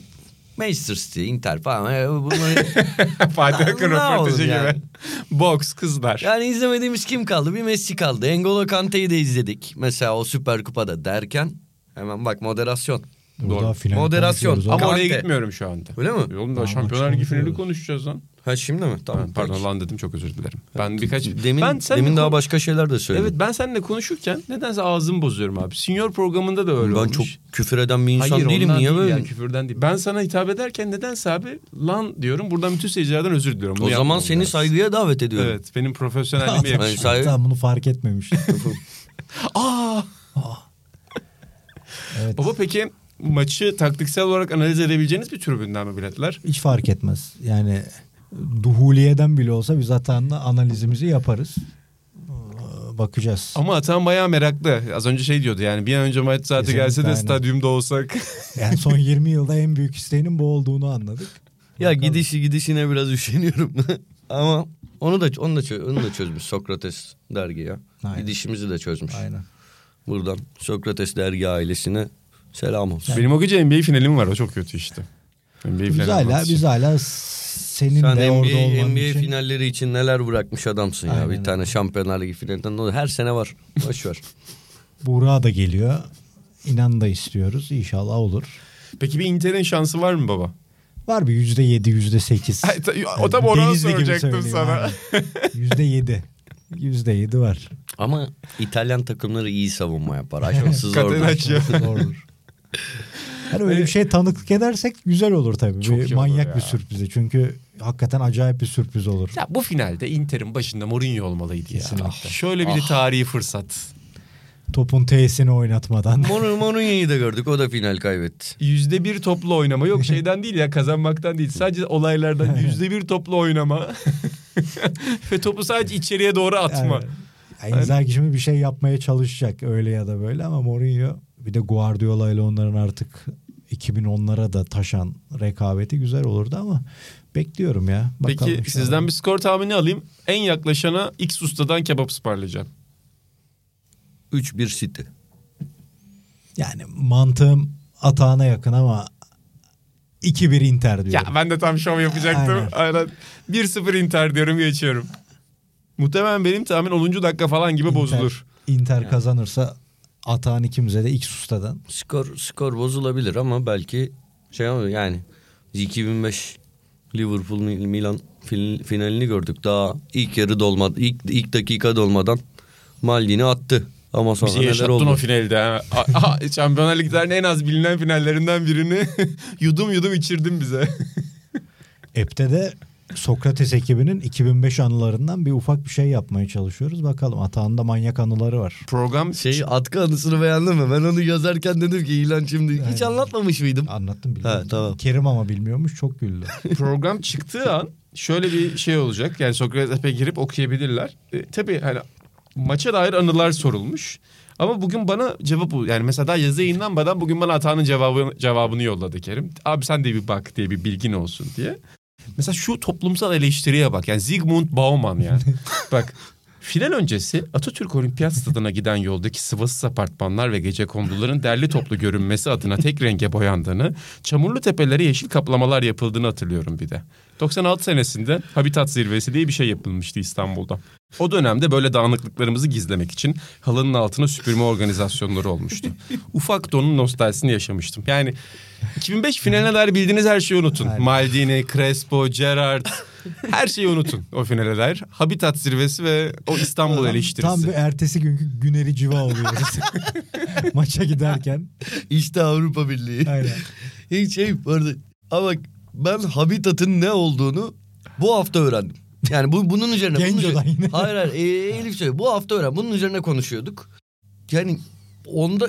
Manchester City, Inter falan bunları Fatih Akın Ne röportajı gibi. yani? Boks kızlar. yani izlemediğimiz kim kaldı? Bir Messi kaldı. N'Golo Kante'yi de izledik. Mesela o Süper Kupa'da derken hemen bak moderasyon. Burada Doğru. Moderasyon. Ama Kante. oraya gitmiyorum şu anda. Öyle mi? Yolun da Şampiyonlar Ligi finali konuşacağız lan. Ha şimdi mi? Tamam. Pardon peki. lan dedim çok özür dilerim. Ben birkaç... Demin, ben demin daha kon- başka şeyler de söyledim. Evet ben seninle konuşurken nedense ağzımı bozuyorum abi. Senior programında da öyle ben olmuş. çok küfür eden bir insan Hayır değilim. Niye değil böyle? ya, küfürden değil. Ben sana hitap ederken nedense abi lan diyorum. Buradan bütün seyircilerden özür diliyorum. Bunu o zaman seni lazım. saygıya davet ediyorum. Evet benim profesyonelliğime Ben yakışmıyor. say- Tamam bunu fark etmemiş. Aa! evet. Baba peki maçı taktiksel olarak analiz edebileceğiniz bir tribünden mi biletler? Hiç fark etmez. Yani Duhuliye'den bile olsa biz hatanla analizimizi yaparız. Ee, Bakacağız. Ama Atan bayağı meraklı. Az önce şey diyordu yani bir an önce maç saati Kesinlikle, gelse de aynen. stadyumda olsak. Yani son 20 yılda en büyük isteğinin bu olduğunu anladık. Ya Bakalım. gidişi gidişine biraz üşeniyorum. Ama onu da onu da onu da çözmüş Sokrates dergi ya. Aynen. Gidişimizi de çözmüş. Aynen. Buradan Sokrates dergi ailesine selam olsun. Benim o gece NBA finalim var o çok kötü işte. NBA Biz hala, biz hala senin Sen de orada NBA, olman NBA için. finalleri için neler bırakmış adamsın ya. Aynen bir öyle. tane Şampiyonlar Ligi finalinden dolayı her sene var. Boş ver. Buğra da geliyor. İnan da istiyoruz. İnşallah olur. Peki bir Inter'in şansı var mı baba? Var bir yüzde yedi, yüzde sekiz. O tam oranı soracaktım sana. Yüzde yedi. Yüzde yedi var. Ama İtalyan takımları iyi savunma yapar. Aşması zordur. Catenaccio. Zordur. Hani öyle bir şey tanıklık edersek güzel olur tabii. Çok bir manyak ya. bir sürprizi. Çünkü hakikaten acayip bir sürpriz olur. Ya bu finalde Inter'in başında Mourinho olmalıydı ya. Kesinlikle. Ah, Şöyle bir tarihi fırsat. Topun T'sini oynatmadan. Mourinho- Mourinho'yu da gördük. O da final kaybetti. Yüzde bir toplu oynama yok şeyden değil ya kazanmaktan değil. Sadece olaylardan yüzde bir toplu oynama. Ve topu sadece içeriye doğru atma. Yani, yani Inzaghi şimdi bir şey yapmaya çalışacak öyle ya da böyle ama Mourinho bir de Guardiola ile onların artık 2010'lara da taşan rekabeti güzel olurdu ama bekliyorum ya. Bakalım Peki inşallah. sizden bir skor tahmini alayım. En yaklaşana X ustadan kebap ısmarlayacağım. 3-1 City. yani mantığım atağına yakın ama 2-1 Inter Ya diyorum. ben de tam şov yapacaktım. Aynen. Aynen. 1-0 Inter diyorum geçiyorum. Muhtemelen benim tahmin 10. dakika falan gibi Inter- bozulur. Inter kazanırsa atağın ikimize de X ustadan. Skor skor bozulabilir ama belki şey ama yani 2005 Liverpool Milan fin- finalini gördük. Daha ilk yarı dolmadı. ilk ilk dakika dolmadan Maldini attı. Ama sonra Bizi neler oldu? o finalde. Şampiyonlar Ligi'nin en az bilinen finallerinden birini yudum yudum içirdin bize. App'te de Sokrates ekibinin 2005 anılarından bir ufak bir şey yapmaya çalışıyoruz. Bakalım atağında manyak anıları var. Program Şey atkı anısını beğendin mi? Ben onu yazarken dedim ki İlan şimdi hiç Aynen. anlatmamış mıydım? Anlattım biliyorum. Ha, tamam. Kerim ama bilmiyormuş çok güldü. program çıktığı an şöyle bir şey olacak. Yani Sokrates App'e girip okuyabilirler. E, tabii hani maça dair anılar sorulmuş. Ama bugün bana cevap bu. Yani mesela daha yazı yayınlanmadan bugün bana Atan'ın cevabı, cevabını yolladı Kerim. Abi sen de bir bak diye bir bilgin olsun diye. Mesela şu toplumsal eleştiriye bak. Yani Zygmunt Bauman yani. bak final öncesi Atatürk Olimpiyat Stadı'na giden yoldaki sıvasız apartmanlar ve gece konduların derli toplu görünmesi adına tek renge boyandığını, çamurlu tepelere yeşil kaplamalar yapıldığını hatırlıyorum bir de. 96 senesinde Habitat Zirvesi diye bir şey yapılmıştı İstanbul'da. O dönemde böyle dağınıklıklarımızı gizlemek için halının altına süpürme organizasyonları olmuştu. Ufak donun nostaljisini yaşamıştım. Yani 2005 finaline dair bildiğiniz her şeyi unutun. Maldini, Crespo, Gerrard her şeyi unutun o finale dair. Habitat zirvesi ve o İstanbul eleştirisi. Tam bir ertesi günkü güneri civa oluyoruz. Maça giderken. İşte Avrupa Birliği. Aynen. Hiç şey vardı. Ama ben Habitat'ın ne olduğunu bu hafta öğrendim. Yani bu bunun üzerine. bunun Genco'dan üzerine- yine. Hayır hayır. E, Elif söylüyor. Bu hafta öğren. Bunun üzerine konuşuyorduk. Yani onda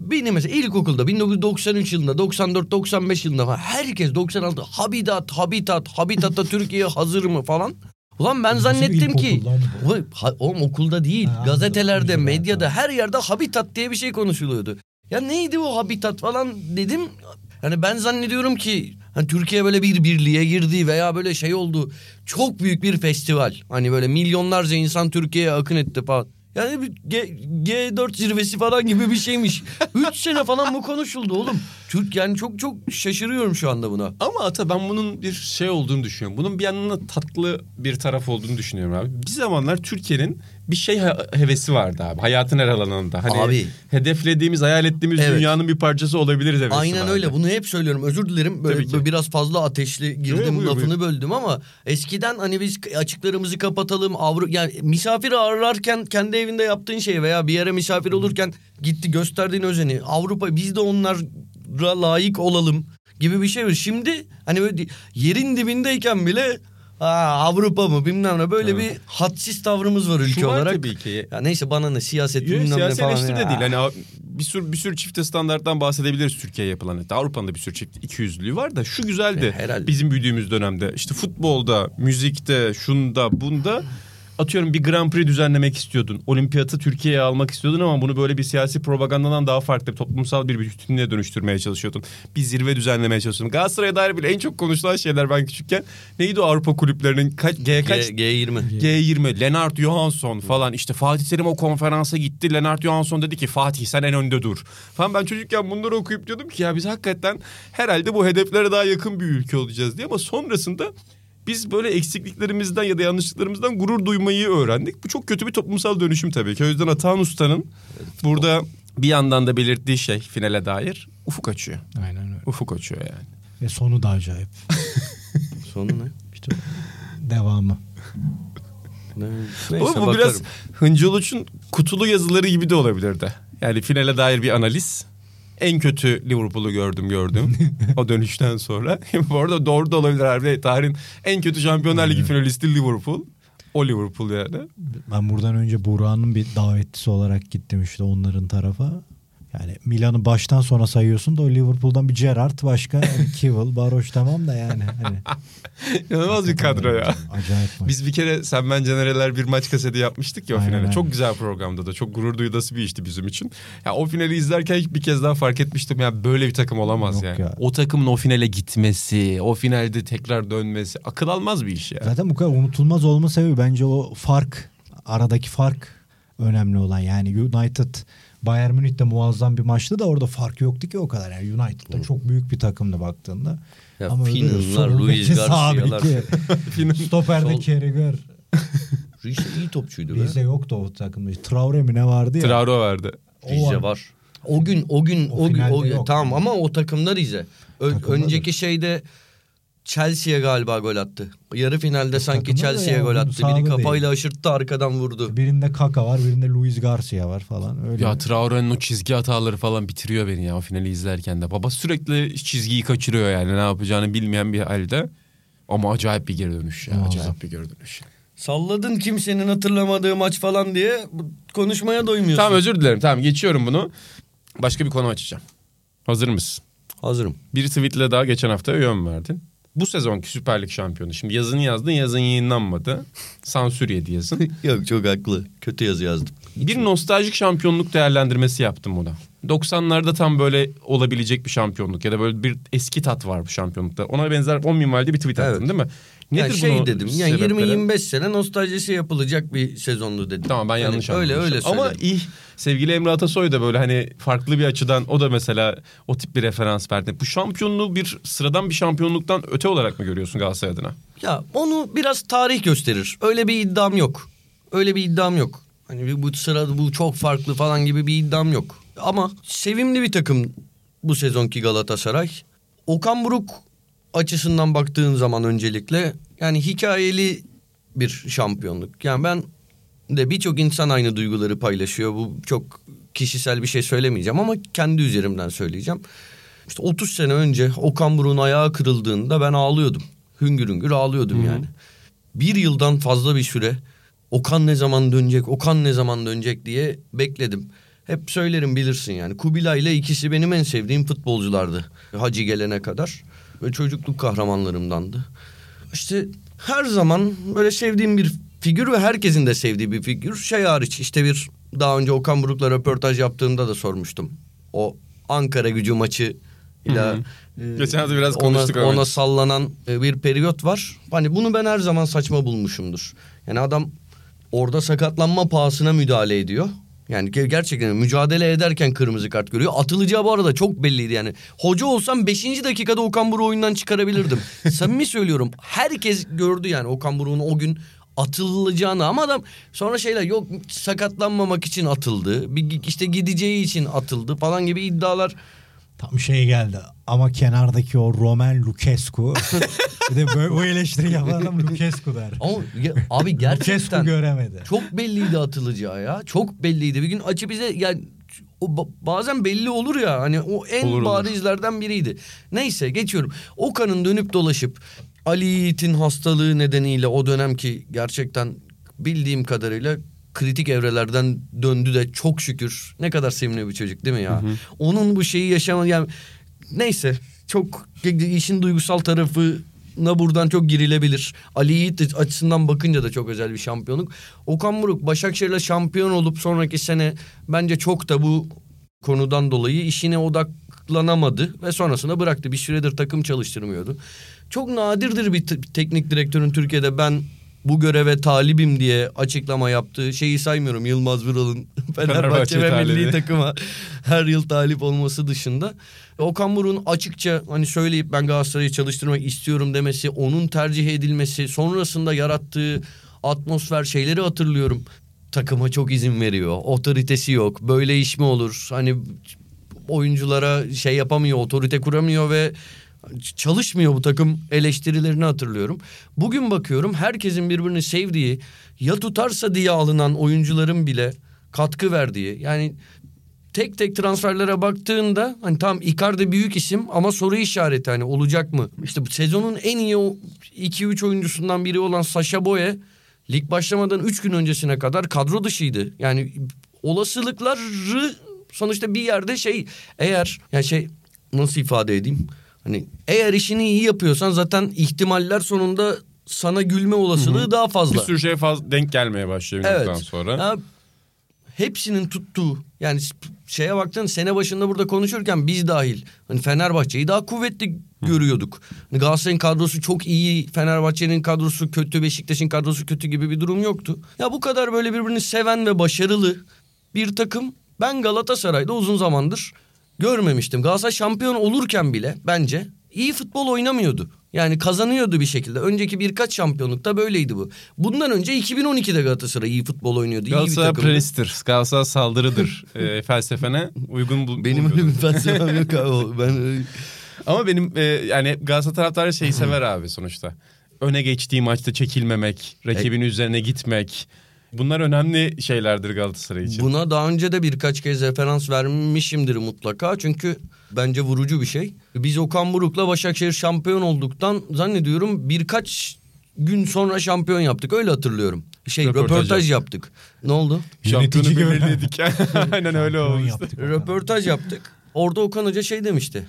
benim mesela ilkokulda 1993 yılında 94-95 yılında falan herkes 96 Habitat Habitat Habitat'ta Türkiye hazır mı falan. Ulan ben zannettim ki ha- oğlum okulda değil Ha, gazetelerde medyada her yerde Habitat diye bir şey konuşuluyordu. Ya neydi o Habitat falan dedim. Hani ben zannediyorum ki hani Türkiye böyle bir birliğe girdi veya böyle şey oldu. Çok büyük bir festival. Hani böyle milyonlarca insan Türkiye'ye akın etti falan. Yani bir G, G4 zirvesi falan gibi bir şeymiş. Üç sene falan bu konuşuldu oğlum. Türk yani çok çok şaşırıyorum şu anda buna. Ama Ata ben bunun bir şey olduğunu düşünüyorum. Bunun bir yanında tatlı bir taraf olduğunu düşünüyorum abi. Bir zamanlar Türkiye'nin bir şey hevesi vardı abi. Hayatın her alanında. Hani Abi. hedeflediğimiz, hayal ettiğimiz Evet. dünyanın bir parçası olabiliriz hevesi Aynen vardı. öyle. Bunu hep söylüyorum. Özür dilerim. Böyle, böyle biraz fazla ateşli girdim Yok, buyur, lafını buyur. böldüm ama eskiden hani biz açıklarımızı kapatalım. Avru yani misafir ağırlarken kendi evinde yaptığın şey veya bir yere misafir olurken gitti gösterdiğin özeni. Avrupa biz de onlara layık olalım gibi bir şey var. Şimdi hani böyle yerin dibindeyken bile Aa, Avrupa mı bilmem ne böyle bir hadsiz tavrımız var ülke Şu var olarak. tabii ki. Ya neyse bana ne siyaset Yok, bilmem ne falan. eleştiri de ya. değil. Hani bir sürü bir sürü çifte standarttan bahsedebiliriz Türkiye'ye yapılan. Hatta Avrupa'nın da bir sürü çift ikiyüzlülüğü var da şu güzeldi. E, herhalde. Bizim büyüdüğümüz dönemde işte futbolda, müzikte, şunda, bunda atıyorum bir Grand Prix düzenlemek istiyordun. Olimpiyatı Türkiye'ye almak istiyordun ama bunu böyle bir siyasi propagandadan daha farklı toplumsal bir bütünlüğe dönüştürmeye çalışıyordun. Bir zirve düzenlemeye çalışıyordun. Galatasaray'a dair bile en çok konuşulan şeyler ben küçükken neydi o Avrupa kulüplerinin kaç G kaç G, G20. G20, Lennart Johansson falan işte Fatih Terim o konferansa gitti. Lennart Johansson dedi ki Fatih sen en önde dur. Falan ben çocukken bunları okuyup diyordum ki ya biz hakikaten herhalde bu hedeflere daha yakın bir ülke olacağız diye ama sonrasında biz böyle eksikliklerimizden ya da yanlışlıklarımızdan gurur duymayı öğrendik. Bu çok kötü bir toplumsal dönüşüm tabii ki. O yüzden Atahan Usta'nın burada bir yandan da belirttiği şey finale dair ufuk açıyor. Aynen öyle. Ufuk açıyor yani. Ve sonu da acayip. Sonu ne? İşte devamı. Neyse, Bu, bu bakarım. biraz Hıncı Uluç'un kutulu yazıları gibi de olabilirdi. Yani finale dair bir analiz. En kötü Liverpool'u gördüm gördüm. o dönüşten sonra. bu arada doğru da olabilir harbi. Tarihin en kötü Şampiyonlar Ligi finalisti Liverpool. O Liverpool yani. Ben buradan önce Burak'ın bir davetlisi olarak gittim işte onların tarafa. Yani Milan'ı baştan sona sayıyorsun da o Liverpool'dan bir Gerrard başka yani Kivil, Baroş tamam da yani. Hani, İnanılmaz bir kadro ya. Acayip maç. Biz bir kere Sen Ben Canereler bir maç kaseti yapmıştık ya o Aynen, finale. aynen. Çok güzel programda da. Çok gurur duyulası bir işti bizim için. Ya o finali izlerken bir kez daha fark etmiştim. Ya böyle bir takım olamaz Yok yani. ya. O takımın o finale gitmesi, o finalde tekrar dönmesi akıl almaz bir iş ya. Zaten bu kadar unutulmaz olma sebebi bence o fark, aradaki fark önemli olan. Yani United Bayern Münih'te muazzam bir maçtı da orada fark yoktu ki o kadar. Yani United da çok büyük bir takımdı baktığında. Ya Ama solundaki Luis Garcia'lar. Stoperde Kerriger. Rize iyi topçuydu be. Rize yoktu o takımda. Traore mi ne vardı ya? Traore verdi. O Rize var. var. O gün o gün O o, gün o, yok. tamam ama o takımda Rize. Ö- Takımda önceki şeyde Chelsea'ye galiba gol attı. Yarı finalde sanki takımda da Chelsea'ye gol attı. Biri değil. kafayla aşırttı arkadan vurdu. Birinde Kaka var, birinde Luis Garcia var falan. Öyle. Ya Traore'nin o çizgi hataları falan bitiriyor beni ya o finali izlerken de. Baba sürekli çizgiyi kaçırıyor yani ne yapacağını bilmeyen bir halde. Ama acayip bir geri dönüş ya. Muazzam. Acayip bir geri dönüş. Salladın kimsenin hatırlamadığı maç falan diye konuşmaya doymuyorsun. Tamam özür dilerim. Tamam geçiyorum bunu. Başka bir konu açacağım. Hazır mısın? Hazırım. Bir tweetle daha geçen hafta yön verdin. Bu sezonki Süper Lig şampiyonu. Şimdi yazını yazdın yazın yayınlanmadı. Sansür yedi yazın. Yok çok haklı. Kötü yazı yazdım. bir nostaljik şampiyonluk değerlendirmesi yaptım buna. 90'larda tam böyle olabilecek bir şampiyonluk ya da böyle bir eski tat var bu şampiyonlukta. Ona benzer 10 minvalde bir tweet attın Evet. değil mi? Yani şey dedim yani sebepleri? 20-25 sene nostaljisi yapılacak bir sezondu dedim. Tamam ben Yani yanlış Öyle anlamışım. öyle Ama söyledim. iyi sevgili Emre Atasoy da böyle hani farklı bir açıdan o da mesela o tip bir referans verdi. Bu şampiyonluğu bir sıradan bir şampiyonluktan öte olarak mı görüyorsun Galatasaray adına? Ya onu biraz tarih gösterir. Öyle bir iddiam yok. Öyle bir iddiam yok. Hani bir- bu sırada bu çok farklı falan gibi bir iddiam yok. Ama sevimli bir takım bu sezonki Galatasaray. Okan Buruk açısından baktığın zaman öncelikle yani hikayeli bir şampiyonluk. Yani ben de birçok insan aynı duyguları paylaşıyor. Bu çok kişisel bir şey söylemeyeceğim ama kendi üzerimden söyleyeceğim. İşte 30 sene önce Okan Buruk'un ayağı kırıldığında ben ağlıyordum. Hüngür hüngür ağlıyordum yani. Bir yıldan fazla bir süre Okan ne zaman dönecek, Okan ne zaman dönecek diye bekledim. Hep söylerim bilirsin yani. Kubilay ile ikisi benim en sevdiğim futbolculardı. Hacı gelene kadar. Ve çocukluk kahramanlarımdandı. İşte her zaman böyle sevdiğim bir figür ve herkesin de sevdiği bir figür. Şey hariç işte bir daha önce Okan Buruk'la röportaj yaptığımda da sormuştum. O Ankara gücü maçı ile e, Geçen hafta biraz ona, konuştuk ama. ona sallanan e, bir periyot var. Hani bunu ben her zaman saçma bulmuşumdur. Yani adam orada sakatlanma pahasına müdahale ediyor. Yani ge- gerçekten mücadele ederken kırmızı kart görüyor. Atılacağı bu arada çok belliydi yani. Hoca olsam 5. dakikada Okan Buruk'u oyundan çıkarabilirdim. Samimi söylüyorum. Herkes gördü yani Okan Buruk'un o gün atılacağını ama adam sonra şeyler yok sakatlanmamak için atıldı. Bir işte gideceği için atıldı falan gibi iddialar Tam şey geldi. Ama kenardaki o Roman Lucescu. bir de böyle bu eleştiri yapan adam Lucescu der. Ama ya- abi Lucescu gerçekten göremedi. çok belliydi atılacağı ya. Çok belliydi. Bir gün açı bize yani o ba- bazen belli olur ya hani o en Olur, olur. barizlerden biriydi. Neyse geçiyorum. Okan'ın dönüp dolaşıp Ali Yiğit'in hastalığı nedeniyle o dönemki gerçekten bildiğim kadarıyla kritik evrelerden döndü de çok şükür. Ne kadar sevimli bir çocuk değil mi ya? Onun bu şeyi yaşama yani neyse çok işin duygusal tarafına buradan çok girilebilir. Ali Yiğit açısından bakınca da çok özel bir şampiyonluk. Okan Buruk Başakşehir'le şampiyon olup sonraki sene bence çok da bu konudan dolayı işine odaklanamadı ve sonrasında bıraktı. Bir süredir takım çalıştırmıyordu. Çok nadirdir bir te- teknik direktörün Türkiye'de ben bu göreve talibim diye açıklama yaptığı şeyi saymıyorum. Yılmaz Vural'ın Fenerbahçe, Fenerbahçe ve talibi. milli takıma her yıl talip olması dışında. Okan Buruk'un açıkça hani söyleyip ben Galatasaray'ı çalıştırmak istiyorum demesi, onun tercih edilmesi, sonrasında yarattığı atmosfer şeyleri hatırlıyorum. Takıma çok izin veriyor. Otoritesi yok. Böyle iş mi olur? Hani oyunculara şey yapamıyor, otorite kuramıyor ve çalışmıyor bu takım eleştirilerini hatırlıyorum. Bugün bakıyorum herkesin birbirini sevdiği ya tutarsa diye alınan oyuncuların bile katkı verdiği yani tek tek transferlere baktığında hani tam Icardi büyük isim ama soru işareti hani olacak mı? İşte bu sezonun en iyi 2-3 oyuncusundan biri olan Sasha Boye lig başlamadan 3 gün öncesine kadar kadro dışıydı. Yani olasılıkları sonuçta bir yerde şey eğer yani şey nasıl ifade edeyim? Hani eğer işini iyi yapıyorsan zaten ihtimaller sonunda sana gülme olasılığı daha fazla. Bir sürü şey fazla denk gelmeye başlıyor bir noktadan sonra. Ya, hepsinin tuttuğu yani şeye baktın sene başında burada konuşurken biz dahil hani Fenerbahçe'yi daha kuvvetli görüyorduk. Hani Galatasaray'ın kadrosu çok iyi, Fenerbahçe'nin kadrosu kötü, Beşiktaş'ın kadrosu kötü gibi bir durum yoktu. Ya bu kadar böyle birbirini seven ve başarılı bir takım ben Galatasaray'da uzun zamandır görmemiştim. Galatasaray şampiyon olurken bile bence iyi futbol oynamıyordu. Yani kazanıyordu bir şekilde. Önceki birkaç şampiyonlukta böyleydi bu. Bundan önce 2012'de Galatasaray iyi futbol oynuyordu. Galatasaray iyi bir takımdı. prestir, Galatasaray saldırıdır e, felsefene uygun bul- Benim öyle bir felsefem yok abi. Ben Ama benim e, yani Galatasaray taraftarı şeyi sever abi sonuçta. Öne geçtiği maçta çekilmemek, rakibin üzerine gitmek. Bunlar önemli şeylerdir Galatasaray için. Buna daha önce de birkaç kez referans vermişimdir mutlaka. Çünkü bence vurucu bir şey. Biz Okan Buruk'la Başakşehir şampiyon olduktan zannediyorum birkaç gün sonra şampiyon yaptık. Öyle hatırlıyorum. Şey Röportaj röportaj, yaptık. Ne oldu? Şampiyonu belirledik. Aynen öyle Şampiyon olmuş. yaptık Okan. Röportaj yaptık. Orada Okan Hoca şey demişti.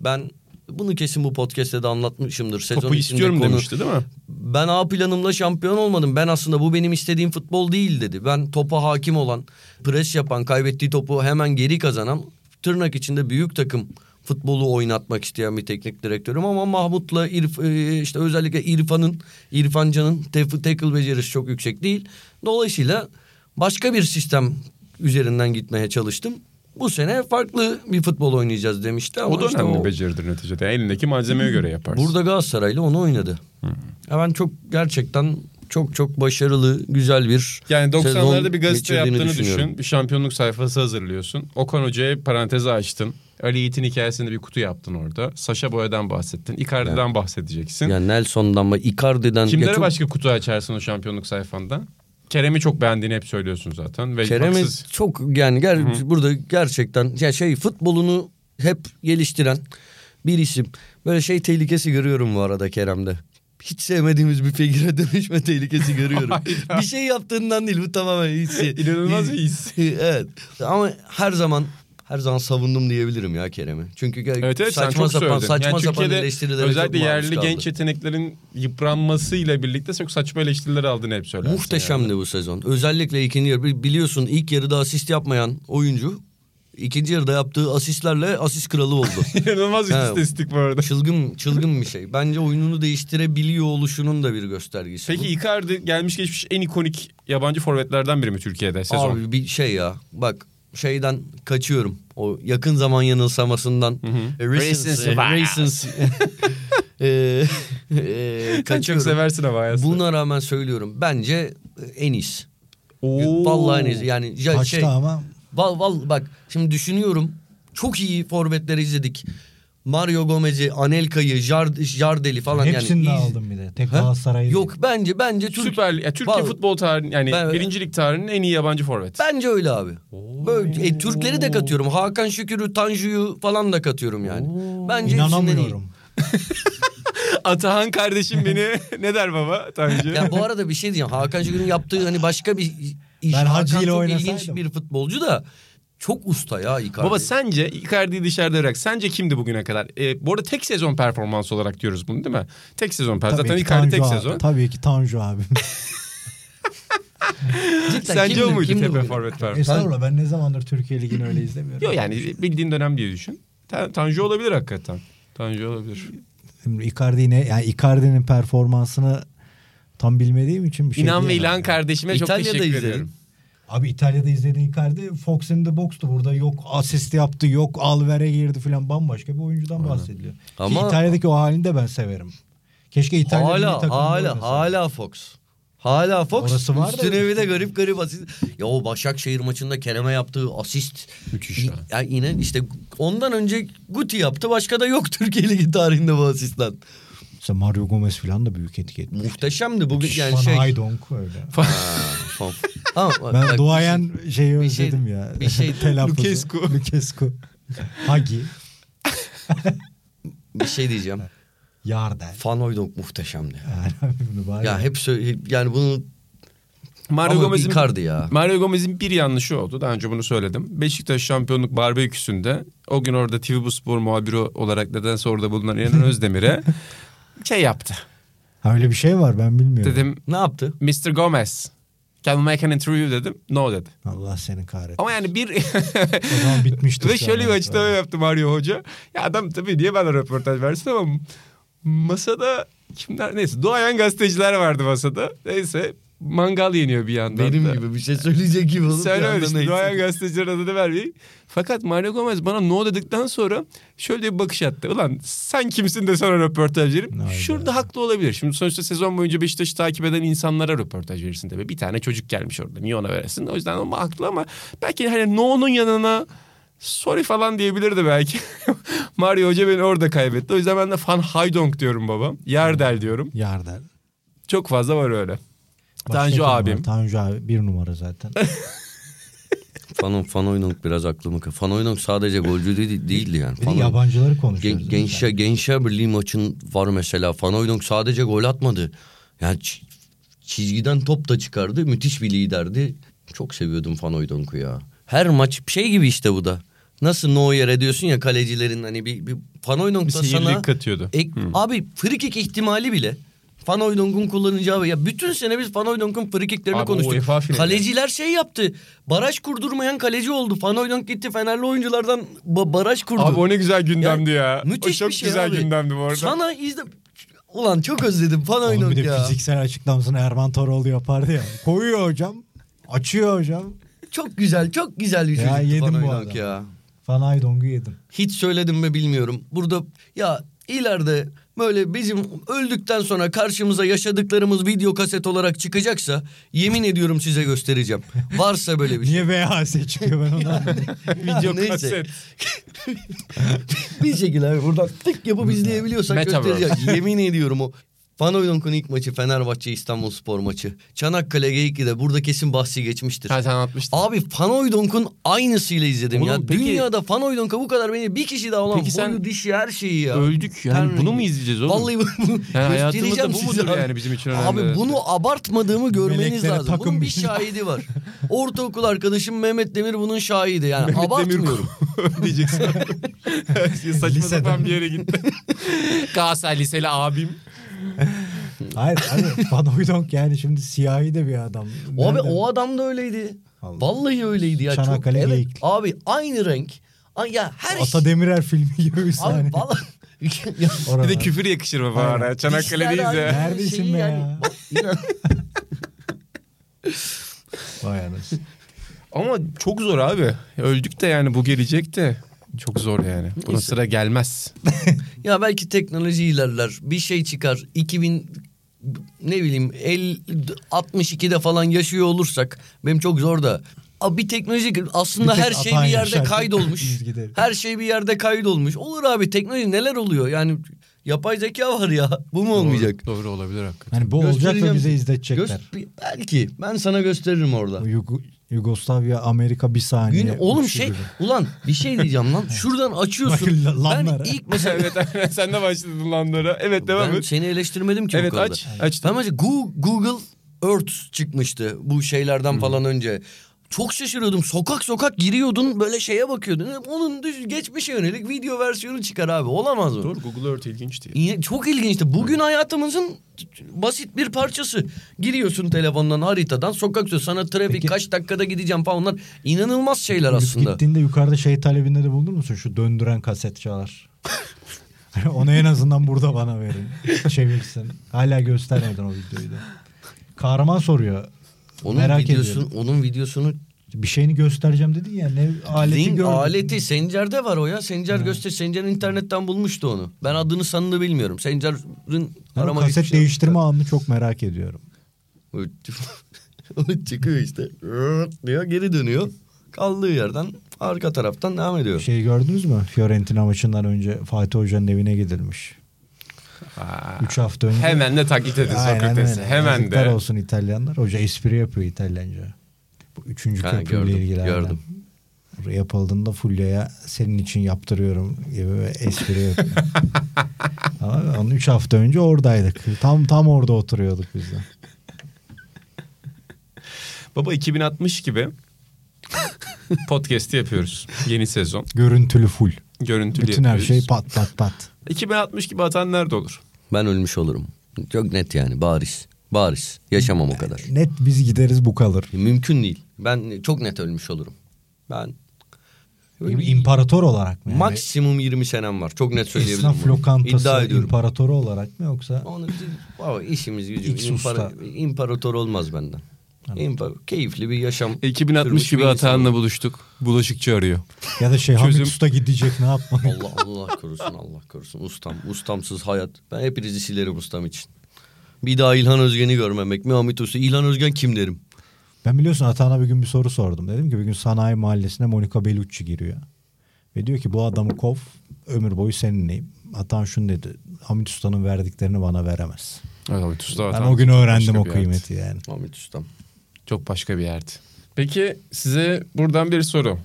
Ben bunu kesin bu podcast'te de anlatmışımdır. Sezon Topu istiyorum konu- demişti değil mi? Ben A planımla şampiyon olmadım. Ben aslında bu benim istediğim futbol değil dedi. Ben topa hakim olan, pres yapan, kaybettiği topu hemen geri kazanan, tırnak içinde büyük takım futbolu oynatmak isteyen bir teknik direktörüm ama Mahmut'la İrf, e, işte özellikle İrfan'ın, İrfan Can'ın tackle becerisi çok yüksek değil. Dolayısıyla başka bir sistem üzerinden gitmeye çalıştım. Bu sene farklı bir futbol oynayacağız demişti ama O da işte önemli o- beceridir neticede. Yani elindeki malzemeye göre yaparsın. Burada Galatasaray'la onu oynadı. Ya ben çok gerçekten çok çok başarılı, güzel bir Yani 90'larda sezon bir gazete yaptığını düşün. Bir şampiyonluk sayfası hazırlıyorsun. Okan Hoca'ya parantezi açtın. Ali Yiğit'in hikayesinde bir kutu yaptın orada. Saşa Boya'dan bahsettin. Icardi'den bahsedeceksin. Yani Nelson'dan mı Icardi'den Kimlere ya çok- başka kutu açarsın o şampiyonluk sayfanda? Kerem'i çok beğendiğini hep söylüyorsun zaten. Ve Kerem'i haksız- çok yani ger- burada gerçekten ya şey futbolunu hep geliştiren bir isim. Böyle şey tehlikesi görüyorum bu arada Kerem'de. Hiç sevmediğimiz bir figüre dönüşme tehlikesi görüyorum. Bir şey yaptığından değil bu tamamen hissi. İnanılmaz bir his. evet ama her zaman her zaman savundum diyebilirim ya Kerem'i. Çünkü Evet evet saçma sapan söyledin. saçma yani sapan eleştirilere özellikle yerli kaldı. genç yeteneklerin yıpranmasıyla birlikte çok saçma eleştiriler aldığını hep söylersin. Muhteşemdi yani. bu sezon. Özellikle ikinci yarı. Biliyorsun ilk yarıda asist yapmayan oyuncu ikinci yarıda yaptığı asistlerle asist kralı oldu. İnanılmaz bir istatistik bu arada. çılgın çılgın bir şey. Bence oyununu değiştirebiliyor oluşunun da bir göstergesi. Peki bu. Icardi gelmiş geçmiş en ikonik yabancı forvetlerden biri mi Türkiye'de sezon? Abi bir şey ya. Bak şeyden kaçıyorum. O yakın zaman yanılsamasından. E, Recency. Recency. E, e, Sen çok seversin ama Ayas'ı. Buna rağmen söylüyorum. Bence en iyisi. Oo. Vallahi en iyisi. Yani ya Kaçtı şey, ama Val, val, bak şimdi düşünüyorum. Çok iyi forvetleri izledik. Mario Gomez'i, Anelka'yı, Jard, Jardel'i falan hepsini yani. iz- aldım bir de. Tek? Galatasaray'ı. Yok bence bence Türk Süper ya Türkiye Vallahi- futbol tarihi yani Ben- birincilik tarihinin en iyi yabancı forvet. bence öyle abi. Böyle e, Türkleri de katıyorum. Hakan Şükür'ü, Tanju'yu falan da katıyorum yani. Bence hepsinden iyi. İnanamıyorum. Atahan kardeşim beni ne der baba Tanju? Ya bu arada bir şey diyeceğim. Hakan Şükür'ün yaptığı hani başka bir iş. Ben Hacı ile Hakan çok ilginç oynasaydım. bir futbolcu da çok usta ya Icardi. Baba sence Icardi'yi dışarıda bırak. Sence kimdi bugüne kadar? Ee, bu arada tek sezon performansı olarak diyoruz bunu değil mi? Tek sezon performansı. Zaten Icardi tek abi- sezon. Tabii ki Tanju abim. Cidden Sence kimdir- o muydu tepe forvet performansı? Estağfurullah ben ne zamandır Türkiye Ligi'ni öyle izlemiyorum. Yok yani bildiğin dönem diye düşün. Ta- Tanju olabilir hakikaten. Tanju olabilir. Şimdi Icardi ne yani Icardi'nin performansını tam bilmediğim için bir şey İnan ve İlhan yani. kardeşime çok İtalya'da teşekkür izledim. ediyorum. Abi İtalya'da izlediğin Icardi Fox in the Box'tu. Burada yok asist yaptı, yok Alver'e girdi falan bambaşka bir oyuncudan bahsediliyor. Ama- Ki İtalya'daki o halini de ben severim. Keşke İtalya'da milli Hala hala hala Fox. Hala Fox. Orası var da- Üstüne bir de garip garip asist. Ya o Başakşehir maçında Kerem'e yaptığı asist. Müthiş ya. Ya yine işte ondan önce Guti yaptı. Başka da yok Türkiye Ligi tarihinde bu asistten. Mesela Mario Gomez falan da büyük etki etmiş. Muhteşemdi bugün yani Van şey. Hooijdonk öyle. Ama bak- Ben bak, duayen şeyi bir şey- özledim ya. bir şey- Telaffuzu. Lucescu. Lucescu. Hagi. bir şey diyeceğim. Yardel. Van Hooijdonk muhteşemdi. ya. Yani Ya hep söyle yani bunu Mario Gomez'in ya. Mario Gomez'in bir yanlışı oldu. Daha önce bunu söyledim. Beşiktaş şampiyonluk barbeküsünde o gün orada TV Bu Spor muhabiri olarak nedense orada bulunan İnan Özdemir'e şey yaptı. Ha, öyle bir şey var ben bilmiyorum. Dedim Ne yaptı? Mr. Gomez can we make an interview dedim. No dedi. Allah seni kahretsin. Ama yani bir O zaman bitmiştir. ve şu şöyle bir açıklama yaptı Mario Hoca. Ya adam tabii niye bana röportaj versin ama masada kimler neyse duayen gazeteciler vardı masada. Neyse mangal yeniyor bir yandan Benim da. gibi bir şey söyleyecek gibi olup Söyle anda işte neyse. duayen gazetecilerin adını vermeyin. Fakat Mario Gomez bana no dedikten sonra şöyle bir bakış attı. Ulan sen kimsin de sana röportaj. Hayda. Şurada haklı olabilir. Şimdi sonuçta sezon boyunca Beşiktaş'ı takip eden insanlara röportaj verirsin tabii. Bir tane çocuk gelmiş orada. Niye ona veresin? O yüzden o haklı ama belki hani no'nun yanına sorry falan diyebilirdi belki. Mario Hoca beni orada kaybetti. O yüzden ben de Van Haydonk diyorum babam. Yerdel diyorum. Yardel. Çok fazla var öyle. Başka Tanju var? abim. Tanju abi bir numara zaten. Fan, Fan Oynok biraz aklımı kır. Fan Oynok sadece golcü değil, değildi yani. Bir de Fan yabancıları konuşuyoruz. Gen, Gençler, Gençler Birliği maçın var mesela. Fan Oynok sadece gol atmadı. Yani ç- çizgiden top da çıkardı. Müthiş bir liderdi. Çok seviyordum Fan Oydonk'u ya. Her maç şey gibi işte bu da. Nasıl no yer diyorsun ya kalecilerin hani bir, bir Fan Oynok Bir da sana katıyordu. Ek, Abi free kick ihtimali bile Van Hooydonk'un kullanacağı ya bütün sene biz free kicklerini Abi konuştuk. Kaleciler şey yaptı. Baraj kurdurmayan kaleci oldu. Van Hooydonkk gitti Fenerli oyunculardan ba- baraj kurdu. Abi o ne güzel gündemdi Ya, ya. müthiş o çok bir şey güzel abi. gündemdi bu arada. Sana izle... Ulan çok özledim Van Onun bir de ya. fiziksel açıklamasını Erman Toroğlu yapardı ya. Koyuyor hocam. Açıyor hocam. Çok güzel çok güzel bir Ya yedim bu adamı. ya. Van Hooydonk'u yedim. Hiç söyledim mi bilmiyorum. Burada ya ileride böyle bizim öldükten sonra karşımıza yaşadıklarımız video kaset olarak çıkacaksa yemin ediyorum size göstereceğim. Varsa böyle bir şey. Niye VHS çıkıyor ben anlamadım. Video Neyse. kaset. bir şekilde abi buradan tık yapıp izleyebiliyorsak göstereceğim. Yemin ediyorum o. Van ilk maçı Fenerbahçe İstanbul Spor maçı. Çanakkale Geyikli'de burada kesin bahsi geçmiştir. Ha, sen atmıştın. Abi Van aynısıyla izledim Oğlum ya. peki- Dünyada Van bu kadar beni bir kişi daha olan Peki sen- boyu dişi her şeyi ya. Öldük yani Tanrım. bunu mu izleyeceğiz oğlum? Vallahi bu- bunu Yani hayatımızda bu mudur abi. yani bizim için önemli? Abi bunu abartmadığımı görmeniz Meleklere lazım. Bunun bir şahidi var. Ortaokul arkadaşım Mehmet Demir bunun şahidi. Yani Mehmet abartmıyorum. diyeceksin. Saçma Liseden. sapan bir yere gitti. Galatasaray Liseli abim. Hayır abi Van Hooijdonk yani şimdi siyahi de bir adam. Abi Nereden- o adam da öyleydi. Allah. Vallahi öyleydi ya. Çok, Çanakkale evet, Geyikli. abi aynı renk. Ya her Ata şey. Demirer filmi gibi bir sahne. Abi vallahi. Ya, Bir de küfür yakışır mı Aynen. bana? Çanakkale'deyiz ya. Neredesin şeyi be yani. ya? İnan- Vay anasını. Ama çok zor abi. Öldük de yani bu gelecek de. Çok zor yani. Buna Neyse. sıra gelmez. Ya belki teknoloji ilerler. Bir şey çıkar. 2000 ne bileyim 50 62'de falan yaşıyor olursak benim çok zor da Abi bir teknoloji aslında Bir her şey bir yerde yaşar. kaydolmuş. Her şey bir yerde kaydolmuş. Olur abi teknoloji neler oluyor? Yani yapay zeka var ya. Bu mu olmayacak? Doğru, doğru olabilir hakikaten. Hani bu olacak da Göstereceğim. bize izletecekler. Göz- belki ben sana gösteririm orada. O Yug- Yugoslavya, Amerika bir saniye. Gün, oğlum şey gibi. ulan bir şey diyeceğim lan. Şuradan açıyorsun. Ben lanlara. ilk mesela evet sen de başladın lanlara. Evet devam ben et. seni eleştirmedim ki Evet bu kadar. aç. Açtım. Ben mesela Google Earth çıkmıştı bu şeylerden falan önce. Çok şaşırıyordum. Sokak sokak giriyordun böyle şeye bakıyordun. Onun düş, geçmişe yönelik video versiyonu çıkar abi. Olamaz mı? Doğru Google Earth ilginçti. İyi- Çok ilginçti. Bugün hayatımızın basit bir parçası. Giriyorsun telefondan haritadan sokak sözü sana trafik Peki- kaç dakikada gideceğim falan onlar inanılmaz şeyler aslında. Gittiğinde yukarıda şey talebinde de bulunur musun? Şu döndüren kaset çalar. Onu en azından burada bana verin. Çevirsin. Hala göstermeden o videoyu da. Kahraman soruyor. Onun Merak videosunu, ediyorum. onun videosunu Bir şeyini göstereceğim dedin ya. Ne aleti gördün? aleti Sencer'de var o ya. Sencer göster. Sencer internetten bulmuştu onu. Ben adını sanını bilmiyorum. Sencer'in arama kaset şey değiştirme anını çok merak ediyorum. o çıkıyor işte. Diyor geri dönüyor. Kaldığı yerden arka taraftan devam ediyor. Şey gördünüz mü? Fiorentina maçından önce Fatih Hoca'nın evine gidilmiş. Aa, 3 hafta önce. hemen de taklit edin Sokrates'i. Hemen Yazıklar de. olsun İtalyanlar. Hoca espri yapıyor İtalyanca. Bu üçüncü Ha, köprüyle gördüm, ilgili. aynen. gördüm. Yapıldığında Fulya'ya senin için yaptırıyorum gibi ve espri yapıyor. Ama onun 3 hafta önce oradaydık. Tam tam orada oturuyorduk biz de. Baba 2060 gibi podcast'i yapıyoruz. Yeni sezon. Görüntülü full. Görüntülü Bütün her yapıyoruz. şey pat pat pat. 2060 gibi atan nerede olur? Ben ölmüş olurum. Çok net yani bariz. Bariz. Yaşamam o kadar. Net biz gideriz bu kalır. Mümkün değil. Ben çok net ölmüş olurum. Ben İmparator olarak mı? Yani maksimum 20 senem var. Çok net söyleyebilirim. Esnaf lokantası İddia ediyorum. imparatoru olarak mı yoksa? Onu baba işimiz gücümüz impara, imparator olmaz benden. İmpar, keyifli bir yaşam. 2060 sürmüş gibi. Atahan'la buluştuk. Bulaşıkçı arıyor. Ya da şey Çözüm- Hamit Usta gidecek ne yapmak? Allah Allah korusun Allah korusun. Ustam. Ustamsız hayat. Ben hepinizi silerim ustam için. Bir daha İlhan Özgen'i görmemek mi Hamit Usta? İlhan Özgen kim derim? Ben biliyorsun Atahan'a bir gün bir soru sordum. Dedim ki bir gün sanayi mahallesine Monica Bellucci giriyor. Ve diyor ki bu adamı kov ömür boyu seninleyim. Atahan şunu dedi. Hamit Usta'nın verdiklerini bana veremez. Evet, usta Ben o gün öğrendim o kıymeti yani. Hamit Ustam. Çok başka bir yerdi. Peki size buradan bir soru.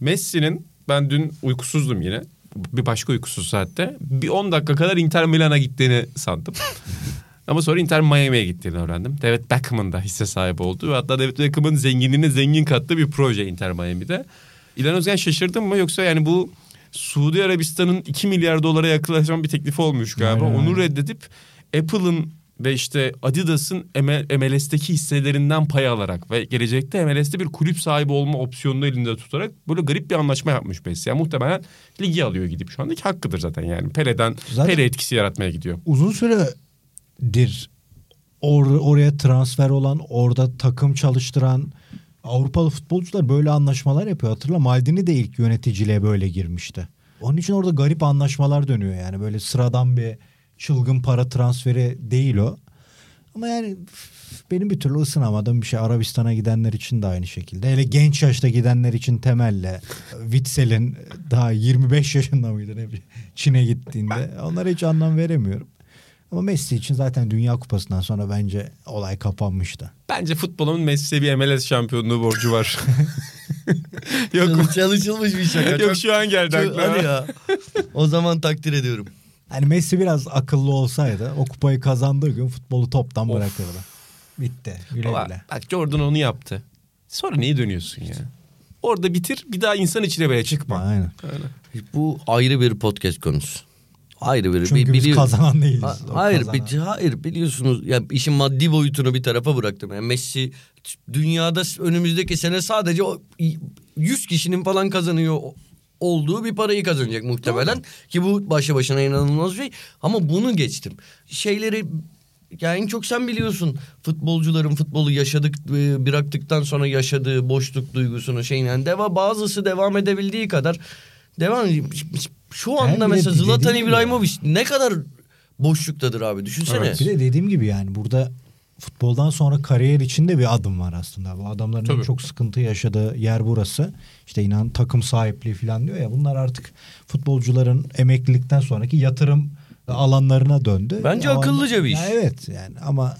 Messi'nin ben dün uykusuzdum yine. Bir başka uykusuz saatte. Bir 10 dakika kadar Inter Milan'a gittiğini sandım. Ama sonra Inter Miami'ye gittiğini öğrendim. David Beckham'ın da hisse sahibi olduğu ve hatta David Beckham'ın zenginliğine zengin kattığı bir proje Inter Miami'de. İlhan Özgen şaşırdın mı yoksa yani bu Suudi Arabistan'ın 2 milyar dolara yaklaşan bir teklifi olmuş galiba. Aynen, Onu reddedip Apple'ın ve işte Adidas'ın ML MLS'teki hisselerinden pay alarak ve gelecekte MLS'te bir kulüp sahibi olma opsiyonunu elinde tutarak böyle garip bir anlaşma yapmış Messi. Yani muhtemelen ligi alıyor gidip şu andaki hakkıdır zaten yani. Pele'den Zaten- Pele etkisi yaratmaya gidiyor. Uzun süredir or- oraya transfer olan, orada takım çalıştıran Avrupalı futbolcular böyle anlaşmalar yapıyor. Hatırla Maldini de ilk yöneticiliğe böyle girmişti. Onun için orada garip anlaşmalar dönüyor yani. Böyle sıradan bir çılgın para transferi değil o. Ama yani benim bir türlü ısınamadığım bir şey. Arabistan'a gidenler için de aynı şekilde. Hele genç yaşta gidenler için temelle. Witzel'in daha 25 yaşında mıydı ne bileyim, Çin'e gittiğinde. Onlara hiç anlam veremiyorum. Ama Messi için zaten Dünya Kupası'ndan sonra bence olay kapanmıştı. Bence futbolun Messi'ye bir MLS şampiyonluğu borcu var. Yok? Çalışılmış bir şaka. Yok şu an geldi aklıma. Hadi ya. O zaman takdir ediyorum. Hani Messi biraz akıllı olsaydı o kupayı kazandığı gün futbolu toptan Of. bırakırdı. Bitti. Güle Baba, güle. bak Jordan onu yaptı. Sonra niye dönüyorsun ya? Orada bitir bir daha insan içine böyle çıkma. Aynen. Öyle. Bu ayrı bir podcast konusu. Ayrı bir. Çünkü bi- biz biliyor- kazanan değiliz. Ha- hayır, kazanan. bi- hayır biliyorsunuz ya işin maddi boyutunu bir tarafa bıraktım. Yani Messi dünyada önümüzdeki sene sadece o y- 100 kişinin falan kazanıyor olduğu bir parayı kazanacak muhtemelen ki bu başlı başına inanılmaz bir şey. Ama bunu geçtim. Şeyleri yani en çok sen biliyorsun futbolcuların futbolu yaşadık e, bıraktıktan sonra yaşadığı boşluk duygusunu şeyin yani deva bazısı devam edebildiği kadar devam şu anda de mesela Zlatan İbrahimovic ne kadar boşluktadır abi düşünsene. Evet. Bir de dediğim gibi yani burada futboldan sonra kariyer içinde bir adım var aslında. Bu adamların Tabii. çok sıkıntı yaşadığı yer burası. İşte inan takım sahipliği falan diyor ya. Bunlar artık futbolcuların emeklilikten sonraki yatırım alanlarına döndü. Bence Ama- akıllıca bir iş. Ya evet yani ama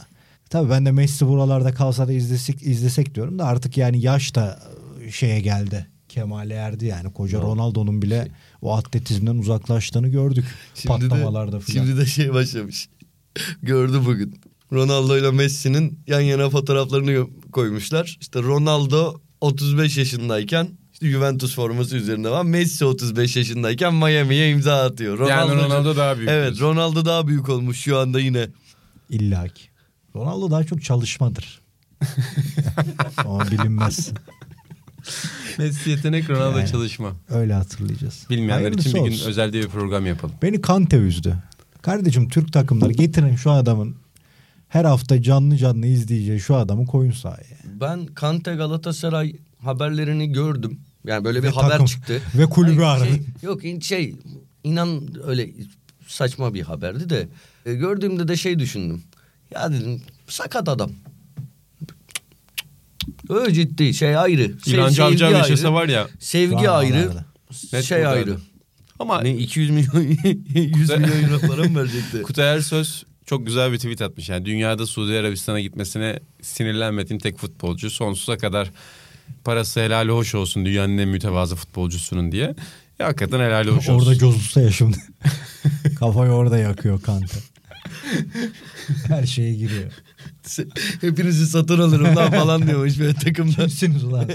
tabii ben de Messi buralarda kalsa da izlesek, izlesek diyorum da artık yani yaş da şeye geldi. Kemale erdi yani. Koca Ronaldo'nun bile o atletizmden uzaklaştığını gördük. Patlamalarda falan. Şimdi de şey başlamış. Gördü bugün. Ronaldo ile Messi'nin yan yana fotoğraflarını koymuşlar. İşte Ronaldo 35 yaşındayken işte Juventus forması üzerinde var. Messi 35 yaşındayken Miami'ye imza atıyor. Yani Ronaldo- Ronaldo daha büyük. Evet Ronaldo daha büyük olmuş şu anda yine. İlla ki. Ronaldo daha çok çalışmadır. Ama bilinmez. Messi yetenek Ronaldo Yani. çalışma. Öyle hatırlayacağız. Bilmeyenler Hayırlısı için bir gün olsun. özel bir program yapalım. Beni Kante üzdü. Kardeşim Türk takımları getirin şu adamın her hafta canlı canlı izleyeceği şu adamı koyun sahaya. Ben Kante Galatasaray haberlerini gördüm. Yani böyle bir Ve haber takım- çıktı. ve kulübü Ay, aradı. Şey, yok şey inan öyle saçma bir haberdi de. E, gördüğümde de şey düşündüm. Ya dedim sakat adam. Öyle ciddi şey ayrı. Sev- İlhancı sevgi Avcı ayrı. yaşasa var ya. Sevgi ayrı. havalarda. Net şey ayrı. Ama Ne 200 milyon 100 milyon euro para mı verecekti? Kutay Ersöz çok güzel bir tweet atmış. Yani dünyada Suudi Arabistan'a gitmesine sinirlenmediğim tek futbolcu. Sonsuza kadar parası helali hoş olsun dünyanın en mütevazı futbolcusunun diye. Ya hakikaten helali hoş olsun. Orada cozusta ya şimdi. Kafayı orada yakıyor Kante. Her şeye giriyor. Hepinizi satın alırım lan falan diyormuş böyle takımdan. Kimsiniz ulan?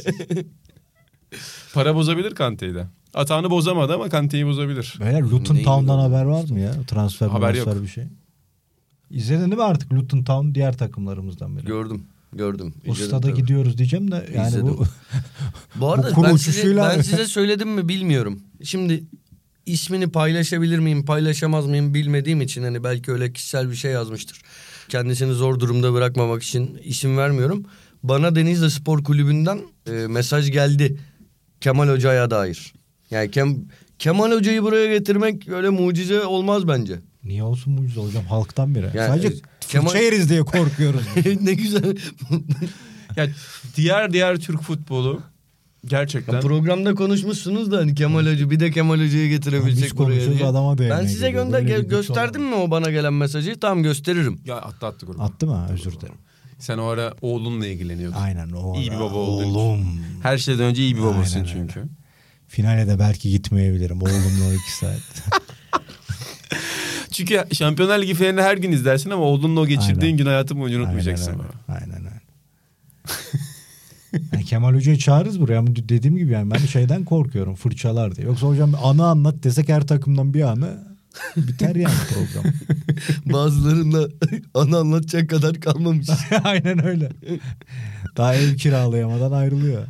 Para bozabilir Kante'yi de. Atağını bozamadı ama Kante'yi bozabilir. Beyler Luton Town'dan haber var mı ya? Transfer Haber transfer yok. bir şey. İzledin değil mi artık Luton Town diğer takımlarımızdan biri. Gördüm. Gördüm. O stada tabii. gidiyoruz diyeceğim de yani İzledim. bu Bu arada kuru ben size, ben size söyledim mi bilmiyorum. Şimdi ismini paylaşabilir miyim paylaşamaz mıyım bilmediğim için hani belki öyle kişisel bir şey yazmıştır. Kendisini zor durumda bırakmamak için isim vermiyorum. Bana Denizli Spor Kulübü'nden e, mesaj geldi Kemal Hoca'ya dair. Yani Kem, Kemal Hoca'yı buraya getirmek öyle mucize olmaz bence. Niye olsun mucize hocam halktan biri. Yani, Sadece e, Kemal- fırça yeriz diye korkuyoruz. ne güzel. Ya diğer diğer Türk futbolu gerçekten Ya programda konuşmuşsunuz da hani Kemal Hoca bir de Kemal Hoca'yı getirebilsek Biz buraya diye. adama da Ben size gönder gö- gösterdim mi o bana gelen mesajı? Tamam gösteririm. ya attı attı grubu. Attı mı? Özür dilerim. Sen o ara oğlunla ilgileniyordun. Aynen o. İyi bir ara. baba için. Oğlum. Her şeyden önce iyi bir babasın Aynen çünkü. Finale de belki gitmeyebilirim. Oğlumla o iki saat. Çünkü Şampiyonlar Ligi finalini her gün izlersin ama oğlunla o geçirdiğin Aynen. gün hayatın boyunca unutmayacaksın. Aynen öyle. Aynen öyle. Yani Kemal Hoca'yı çağırırız buraya ama dediğim gibi yani ben şeyden korkuyorum fırçalar diye. Yoksa hocam bir anı anlat desek her takımdan bir anı biter yani program. Bazılarında anı anlatacak kadar kalmamış. Aynen öyle. Daha ev kiralayamadan ayrılıyor.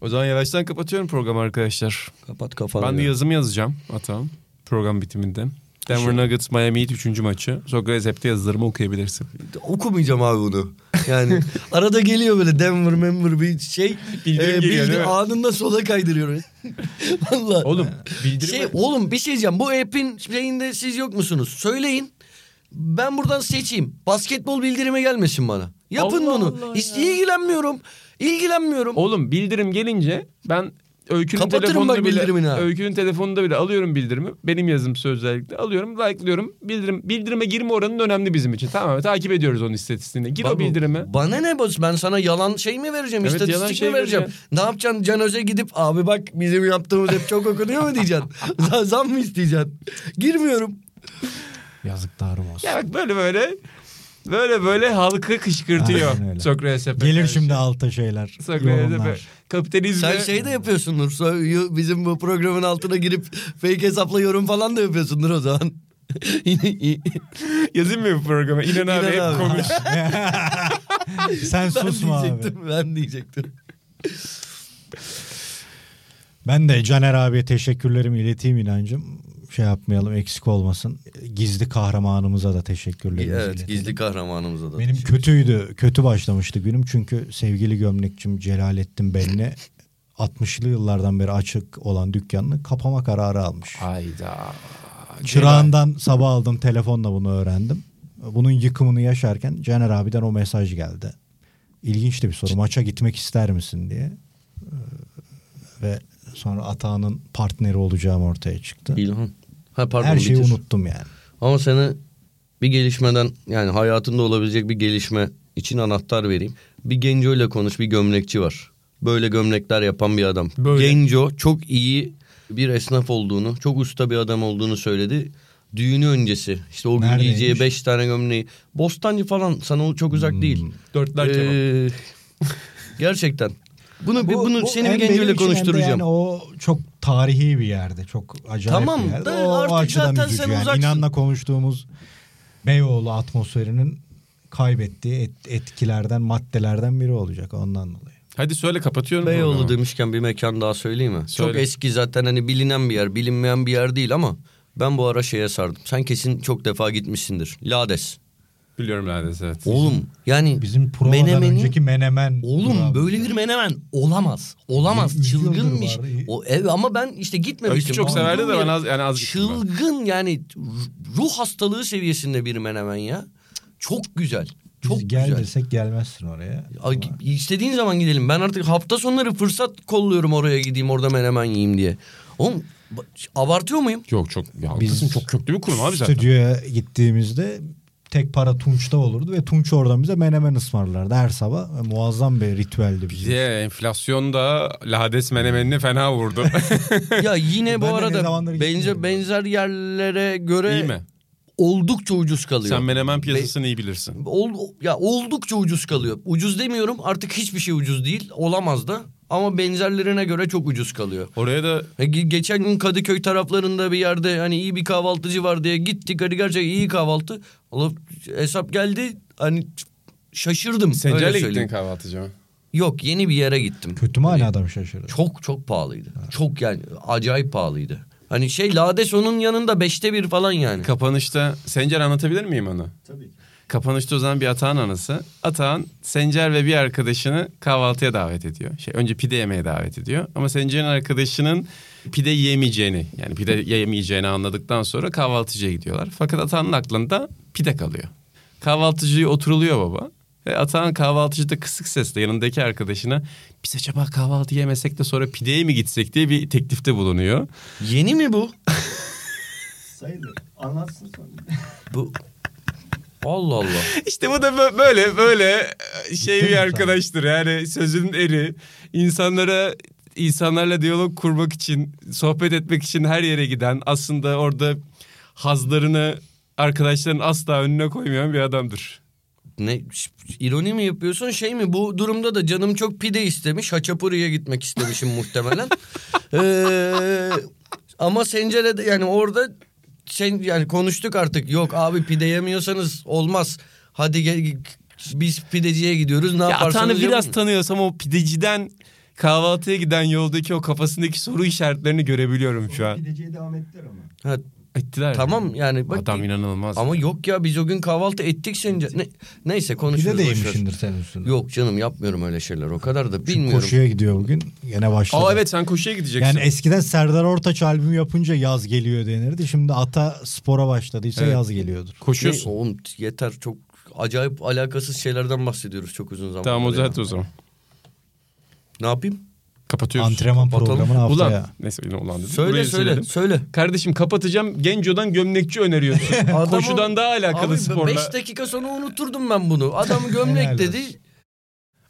O zaman yavaştan kapatıyorum programı arkadaşlar. Kapat kafanı. Ben de ya. yazımı yazacağım Atam program bitiminde. Denver Nuggets Miami Heat 3. maçı. Sokrates App'te yazılarımı okuyabilirsin. Okumayacağım abi bunu. Yani arada geliyor böyle Denver member bir şey. Bildirim geliyor, bildi- değil mi? Anında sola kaydırıyor. Vallahi. Oğlum bildirme. Şey, oğlum bir şey diyeceğim. Bu app'in şeyinde siz yok musunuz? Söyleyin. Ben buradan seçeyim. Basketbol bildirimi gelmesin bana. Yapın Allah bunu. Allah Hiç ya. ilgilenmiyorum. İlgilenmiyorum. Oğlum bildirim gelince ben Öykünün Kapatırım telefonunu bile, bildirimini ha. Öykünün telefonunda bile alıyorum bildirimi. Benim yazımsı özellikle alıyorum, like'lıyorum. Bildirim bildirime girme oranın önemli bizim için. Tamam mı? Takip ediyoruz onun istatistiğini. Gir o bildirime. Bana ne boz? Ben sana yalan şey mi vereceğim? Evet, İstatistik yalan mi şey vereceğim? Ne yapacaksın? Can Öz'e gidip abi bak bizim yaptığımız hep çok okunuyor mu diyeceksin? Zam mı isteyeceksin? Girmiyorum. Yazıklarım olsun. Ya bak böyle böyle böyle böyle halkı kışkırtıyor. Sokrates App'e Gelir karşı. şimdi alta şeyler. Sokrates'e yorumlar. böyle kapitalizme. Sen şey de yapıyorsundur. Bizim bu programın altına girip fake hesapla yorum falan da yapıyorsundur o zaman. Yazayım mı bu programa? İnan abi İnan hep abi. konuş. Sen ben susma abi. diyecektim. Ben diyecektim. Ben de Caner abiye teşekkürlerimi ileteyim inancım. Şey yapmayalım eksik olmasın. Gizli kahramanımıza da teşekkürlerimizi Evet iletelim. gizli kahramanımıza da. Benim kötüydü. Kötü başlamıştı günüm. Çünkü sevgili gömlekçim Celalettin Belli 60'lı yıllardan beri açık olan dükkanını kapama kararı almış. Hayda. Çırağından sabah aldım telefonla bunu öğrendim. Bunun yıkımını yaşarken Caner abiden o mesaj geldi. İlginç de bir soru. Maça gitmek ister misin diye. Ee, Ve sonra Atağan'ın partneri olacağım ortaya çıktı. İlhan. Ha pardon Her şeyi bitir. unuttum yani. Ama seni bir gelişmeden yani hayatında olabilecek bir gelişme için anahtar vereyim. Bir Genco ile konuş bir gömlekçi var. Böyle gömlekler yapan bir adam. Böyle. Genco çok iyi bir esnaf olduğunu, çok usta bir adam olduğunu söyledi. Düğünü öncesi işte o gün Neredeymiş? giyeceği beş tane gömleği. Bostancı falan sana o çok uzak değil. Dörtler. Ee, gerçekten. Bunu, bunu bu seni bir de konuşturacağım. Yani o çok tarihi bir yerde. Çok acayip Tamam, bir yerde. da O, o artık açıdan zaten sen yani. uzaksın. İnanla konuştuğumuz Beyoğlu atmosferinin kaybettiği et- etkilerden, maddelerden biri olacak ondan dolayı. Hadi söyle kapatıyorum Beyoğlu programı. demişken bir mekan daha söyleyeyim mi? Söyle. Çok eski zaten hani bilinen bir yer, bilinmeyen bir yer değil ama ben bu ara şeye sardım. Sen kesin çok defa gitmişsindir. Lades. Biliyorum neredeyse evet. Oğlum yani Bizim provadan menemeni- önceki menemen. Oğlum böyle bir menemen olamaz. Olamaz. Çılgınmış. O ev ama ben işte gitmemiştim. Öykü çok severdi de ben az yani az gittim ben. Çılgın yani ruh hastalığı seviyesinde bir menemen ya. Çok güzel. Çok Biz gel güzel. desek gelmezsin oraya. Ay, İstediğin zaman gidelim. Ben artık hafta sonları fırsat kolluyorum oraya gideyim orada menemen yiyeyim diye. Oğlum ba- abartıyor muyum? Yok çok ya Biz çok köklü bir kurum abi zaten. Stüdyoya gittiğimizde tek para Tunç'ta olurdu ve Tunç oradan bize menemen ısmarlardı her sabah. Ve muazzam bir ritüeldi Bir bizim. de enflasyonda lades menemenini fena vurdu. ya yine bu Ben arada benzer benzer yerlere göre İyi mi? oldukça ucuz kalıyor. Sen menemen piyasasını iyi bilirsin. Ol, ya oldukça ucuz kalıyor. Ucuz demiyorum artık hiçbir şey ucuz değil. Olamaz da. Ama benzerlerine göre çok ucuz kalıyor. Oraya da E, ge- Geçen gün Kadıköy taraflarında bir yerde hani iyi bir kahvaltıcı var diye gittik. Hani gerçekten iyi kahvaltı. Allah, hesap geldi hani şaşırdım. Sencer'le gittin kahvaltıcı mı? Yok yeni bir yere gittim. Kötü mü hala adam şaşırır? Çok çok pahalıydı. Çok yani acayip pahalıydı. Hani şey Lades onun yanında beşte bir falan yani. Kapanışta Sencer anlatabilir miyim onu? Tabii ki. Kapanışta o zaman bir Atağan anısı. Atağan Sencer ve bir arkadaşını kahvaltıya davet ediyor. Şey önce pide yemeye davet ediyor. Ama Sencer'in arkadaşının pide yiyemeyeceğini yani pide yemeyeceğini anladıktan sonra kahvaltıcıya gidiyorlar. Fakat Atağan'ın aklında pide kalıyor. Kahvaltıcıya oturuluyor baba. Ve Atağan kahvaltıcıda kısık sesle yanındaki arkadaşına biz acaba kahvaltı yemesek de sonra pideye mi gitsek diye bir teklifte bulunuyor. Yeni mi bu? Sayılır. Anlatsın sonra. Bu Allah Allah. İşte bu da bö- böyle böyle şey bir arkadaştır. Yani sözünün eri. İnsanlara insanlarla diyalog kurmak için, sohbet etmek için her yere giden, aslında orada hazlarını arkadaşların asla önüne koymayan bir adamdır. Ne ironi mi yapıyorsun şey mi bu durumda da canım çok pide istemiş Haçapuri'ye gitmek istemişim muhtemelen. Ee, ama Sencer'e de yani orada sen yani konuştuk artık yok abi pide yemiyorsanız olmaz. Hadi gel, biz pideciye gidiyoruz ne Ya yaparsanız Atan'ı biraz tanıyorsam o pideciden kahvaltıya giden yoldaki o kafasındaki soru işaretlerini görebiliyorum şu an. Gideceğe devam ettiler ama. Ha, Ettiler. tamam yani bak Adam inanılmaz. ama yok ya biz o gün kahvaltı ettik Sencer. Ne, neyse Bir konuşuruz. de boş ver. değmişindir senin üstüne. Yok canım yapmıyorum öyle şeyler o kadar da Şu bilmiyorum. Koşuya gidiyor bugün. Gene başladı. Aa evet sen koşuya gideceksin. Yani eskiden Serdar Ortaç albüm yapınca yaz geliyor denirdi. Şimdi Ata spora başladıysa Evet. yaz geliyordur. Koşuyorsun. Ne, oğlum yeter çok acayip alakasız şeylerden bahsediyoruz çok uzun zaman. Tamam o zaten o zaman. Ne yapayım? Kapatıyoruz. Antrenman kapatalım. programını haftaya. Ulan neyse yine ulan dedim. Söyle Burayı söyle silelim. söyle. Kardeşim kapatacağım. Genco'dan gömlekçi öneriyorsun. Adamı- Koşudan daha alakalı Abi sporla. 5 dakika sonra unuturdum ben bunu. Adam gömlek dedi.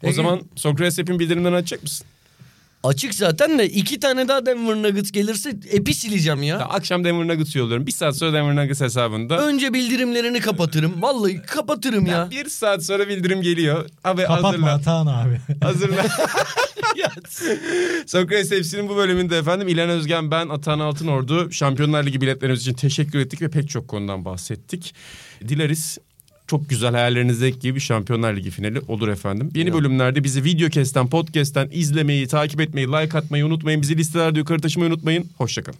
O zaman Sokrates App'in bildirimlerini açacak mısın? Açık zaten de iki tane daha Denver Nuggets gelirse epi sileceğim ya. Ya, akşam Denver Nuggets yolluyorum. Bir saat sonra Denver Nuggets hesabında. Önce bildirimlerini kapatırım. Vallahi kapatırım ya. Ya, bir saat sonra bildirim geliyor. Abi Kapatma hazırlan. Atahan abi. Hazırlan. Sokrates Hepsi'nin bu bölümünde efendim İlhan Özgen, ben Atan Altınordu. Şampiyonlar Ligi biletleriniz için teşekkür ettik ve pek çok konudan bahsettik. Dileriz çok güzel hayallerinizdeki gibi bir Şampiyonlar Ligi finali olur efendim. Yeni bölümlerde bizi Videocast'ten, Podcast'ten izlemeyi, takip etmeyi, like atmayı unutmayın. Bizi listelerde yukarı taşımayı unutmayın. Hoşçakalın.